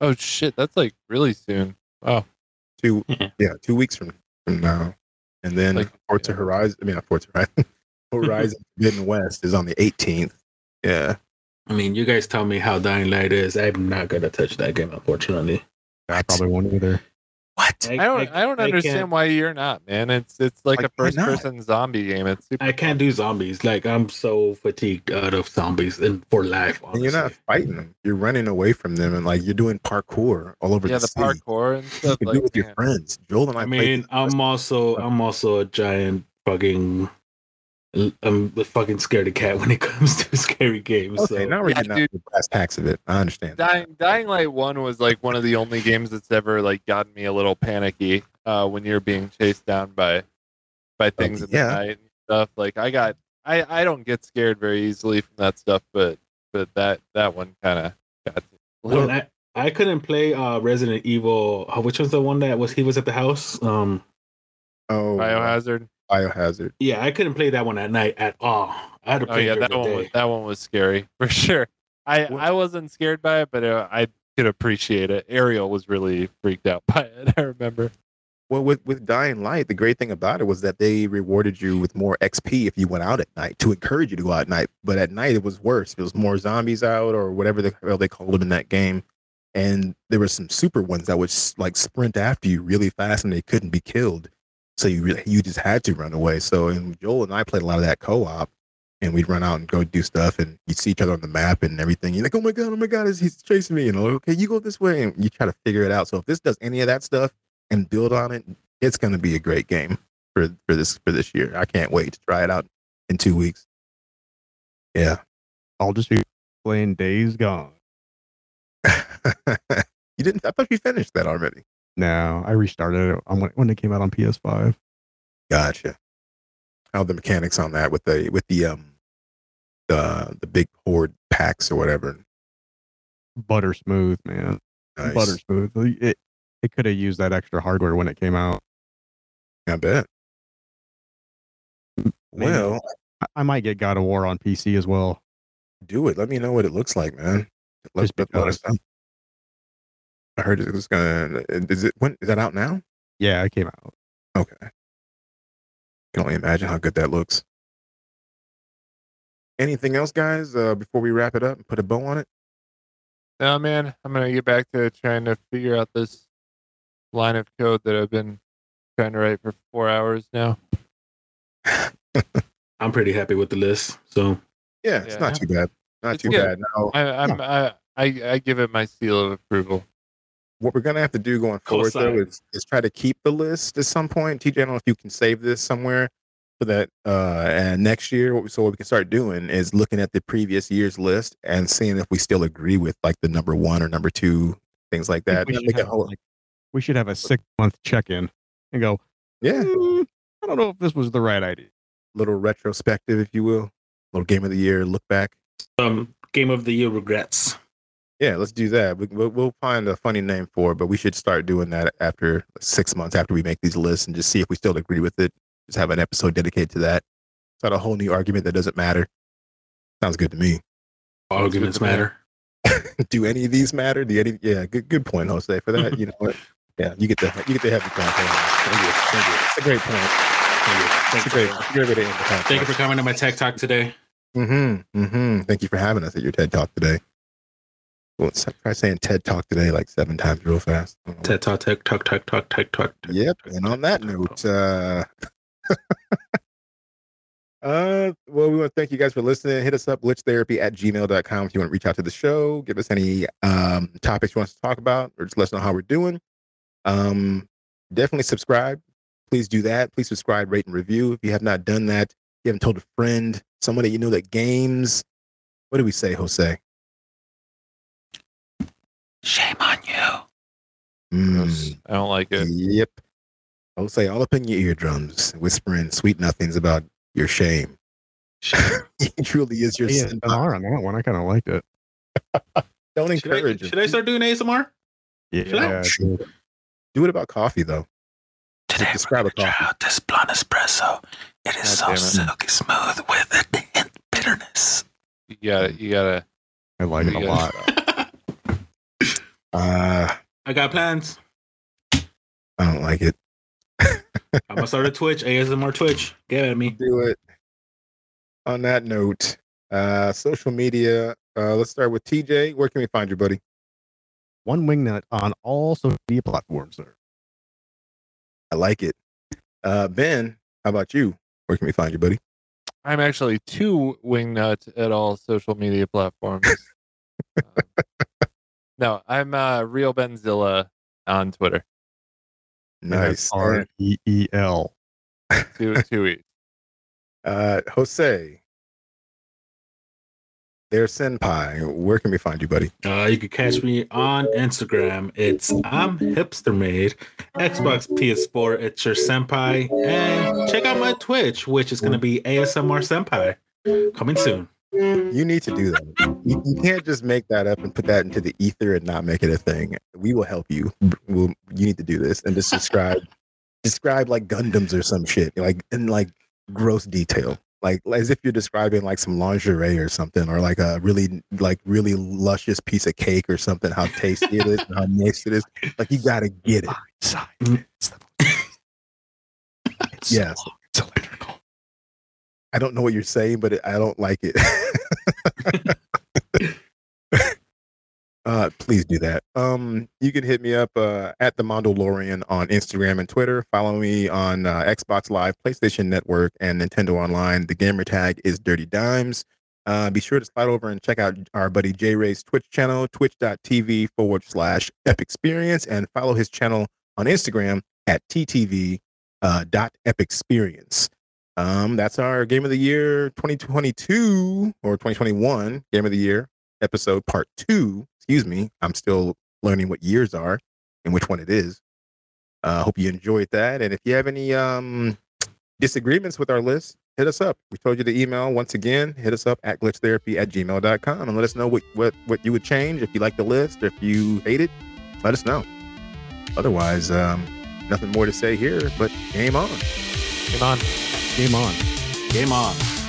Oh shit, that's like really soon. Oh, two Yeah. yeah two weeks from from now, and then Like- Forza Horizon. I mean, not Forza Horizon. Horizon Forbidden West is on the 18th. Yeah, I mean, you guys tell me how Dying Light is. I'm not gonna touch that game, unfortunately. I probably won't either. what? I don't. I, don't understand can't- why you're not, man. It's it's like, Like, a first person zombie game. It's super. I can't do zombies. Like I'm so fatigued out of zombies and for life. And you're not fighting them. You're running away from them, and like you're doing parkour all over yeah, the, the parkour and You stuff. can Like, do it with your friends. Joel and I. I mean, I'm also I'm also a giant fucking. I'm a fucking of cat when it comes to scary games. Okay, so. now we're Yeah, getting out the brass tacks of it. I understand. Dying Dying Light One was like one of the only games that's ever like gotten me a little panicky uh, when you're being chased down by by things in yeah. the night and stuff. Like I got I I don't get scared very easily from that stuff, but but that that one kind of got me. a I, I couldn't play uh Resident Evil. uh, Which was the one that was he was at the house? Um, Oh, Biohazard. Biohazard. yeah, I couldn't play that one at night at all. I had to Oh play yeah, during that the one was day. that one was scary for sure. I What- I wasn't scared by it, but uh, I could appreciate it. Ariel was really freaked out by it. I remember. Well, with with Dying Light, the great thing about it was that they rewarded you with more XP if you went out at night to encourage you to go out at night. But at night, it was worse. It was more zombies out or whatever the hell they called them in that game. And there were some super ones that would like sprint after you really fast, and they couldn't be killed. So you really, you just had to run away. So and Joel and I played a lot of that co-op, and we'd run out and go do stuff, and you'd see each other on the map and everything. You're like, oh my god, oh my god, he's- chasing me. You oh, know, okay, you go this way, and you try to figure it out. So if this does any of that stuff and build on it, it's going to be a great game for for this for this year. I can't wait to try it out in two weeks. Yeah, I'll just be playing Days Gone. you didn't. I thought you finished that already. No, I restarted it on when, when it came out on PS5. Gotcha. How the mechanics on that with the with the um the the big horde packs or whatever. Butter smooth, man. Nice. Butter smooth. It it could have used that extra hardware when it came out. I bet. Maybe. Well, I, I might get God of War on PC as well. do it. Let me know what it looks like, man. Let, Just let- let us know. I heard it was gonna. Is it when is that out now? Yeah, it came out. Okay. Can only imagine how good that looks. Anything else, guys? Uh, before we wrap it up and put a bow on it. No, man, I'm gonna get back to trying to figure out this line of code that I've been trying to write for four hours now. I'm pretty happy with the list. So Yeah, it's Yeah. not too bad. Not It's too good. bad. Now, I, I'm I, I I give it my seal of approval. What we're gonna have to do going forward though is, is try to keep the list at some point. TJ, I don't know if you can save this somewhere for that uh and next year what we, so what we can start doing is looking at the previous year's list and seeing if we still agree with like the number one or number two things like that. we should have, whole- like, we should have a six month check in and go, yeah, "Hmm, I don't know if this was the right idea. little retrospective, if you will, little game of the year look back. um game of the year regrets. Yeah, let's do that. We, we'll, we'll find a funny name for it, but we should start doing that after six months after we make these lists and just see if we still agree with it. Just have an episode dedicated to that. It's not a whole new argument that doesn't matter. Sounds good to me. Arguments good to me. matter. do any of these matter? Do any? Yeah, good good point, Jose. For that, you know what? Yeah, you get the you get the heavy point. Thank you. Thank you. It's a great point. Thank you. It's a great, great way to end the podcast. Thank you for coming to my tech talk today. Mm-hmm. Mm-hmm. Thank you for having us at your TED Talk today. Well, try saying TED Talk today like seven times real fast. I don't know. TED talk, tech talk, tech talk, tech talk. Yep. And on that note, uh, Uh, well, we want to thank you guys for listening. Hit us up, glitchtherapy at gmail.com if you want to reach out to the show. Give us any um, topics you want us to talk about or just let us know how we're doing. Um, definitely subscribe. Please do that. Please subscribe, rate, and review. If you have not done that, you haven't told a friend, someone that you know that games. What do we say, Jose? Shame on you. Mm, I don't like it. yep. I would say all up in your eardrums, whispering sweet nothings about your shame. he truly is your Yeah, sin. ASMR on that one. I kind of liked it. Don't Should I, encourage should I start doing ASMR? Yeah, Sure. Do it about coffee though. Today we're Describe gonna a coffee. try out this blonde espresso. It is God so it. silky smooth with a hint bitterness. You gotta, you gotta. I like it a gotta- lot. Uh, I got plans. I don't like it. I'm gonna start a Twitch, ASMR Twitch. Get at me. Do it. On that note, uh, social media. Uh, let's start with TJ. Where can we find you, buddy? One wingnut on all social media platforms, sir. I like it. Uh, ben, how about you? Where can we find you, buddy? I'm actually two wingnut at all social media platforms. Um, no, I'm uh, reel Benzilla on Twitter. Nice. R E E L. Two, two each. Uh, Jose. There's Senpai. Where can we find you, buddy? Uh, you can catch me on Instagram. It's I'm hipster made. Xbox, PS4. It's your senpai, and check out my Twitch, which is gonna be ASMR Senpai, coming soon. You need to do that. You, you can't just make that up and put that into the ether and not make it a thing. We will help you. We'll, you need to do this and just describe, describe like Gundams or some shit, like in like gross detail, like as if you're describing like some lingerie or something, or like a really like really luscious piece of cake or something. How tasty it is, and how nice it is. Like you gotta get it. Side. Mm. It's the- It's Yes. so. It's electrical. I don't know what you're saying, but it, I don't like it. uh, please do that. Um, you can hit me up uh, at the Mondolorian on Instagram and Twitter. Follow me on uh, Xbox Live, PlayStation Network, and Nintendo Online. The gamer tag is Dirty Dimes. Uh, be sure to slide over and check out our buddy J Ray's Twitch channel, twitch.tv forward slash Experience, and follow his channel on Instagram at TTV uh. Um, that's our game of the year 2022 or 2021 game of the year episode part two. Excuse me. I'm still learning what years are and which one it is. Uh, hope you enjoyed that. And if you have any um, disagreements with our list, hit us up. We told you to email once again. Hit us up at glitchtherapy at gmail.com and let us know what, what, what you would change if you like the list, if you hate it, let us know. Otherwise, um, nothing more to say here, but game on. Game on. Game on. Game on.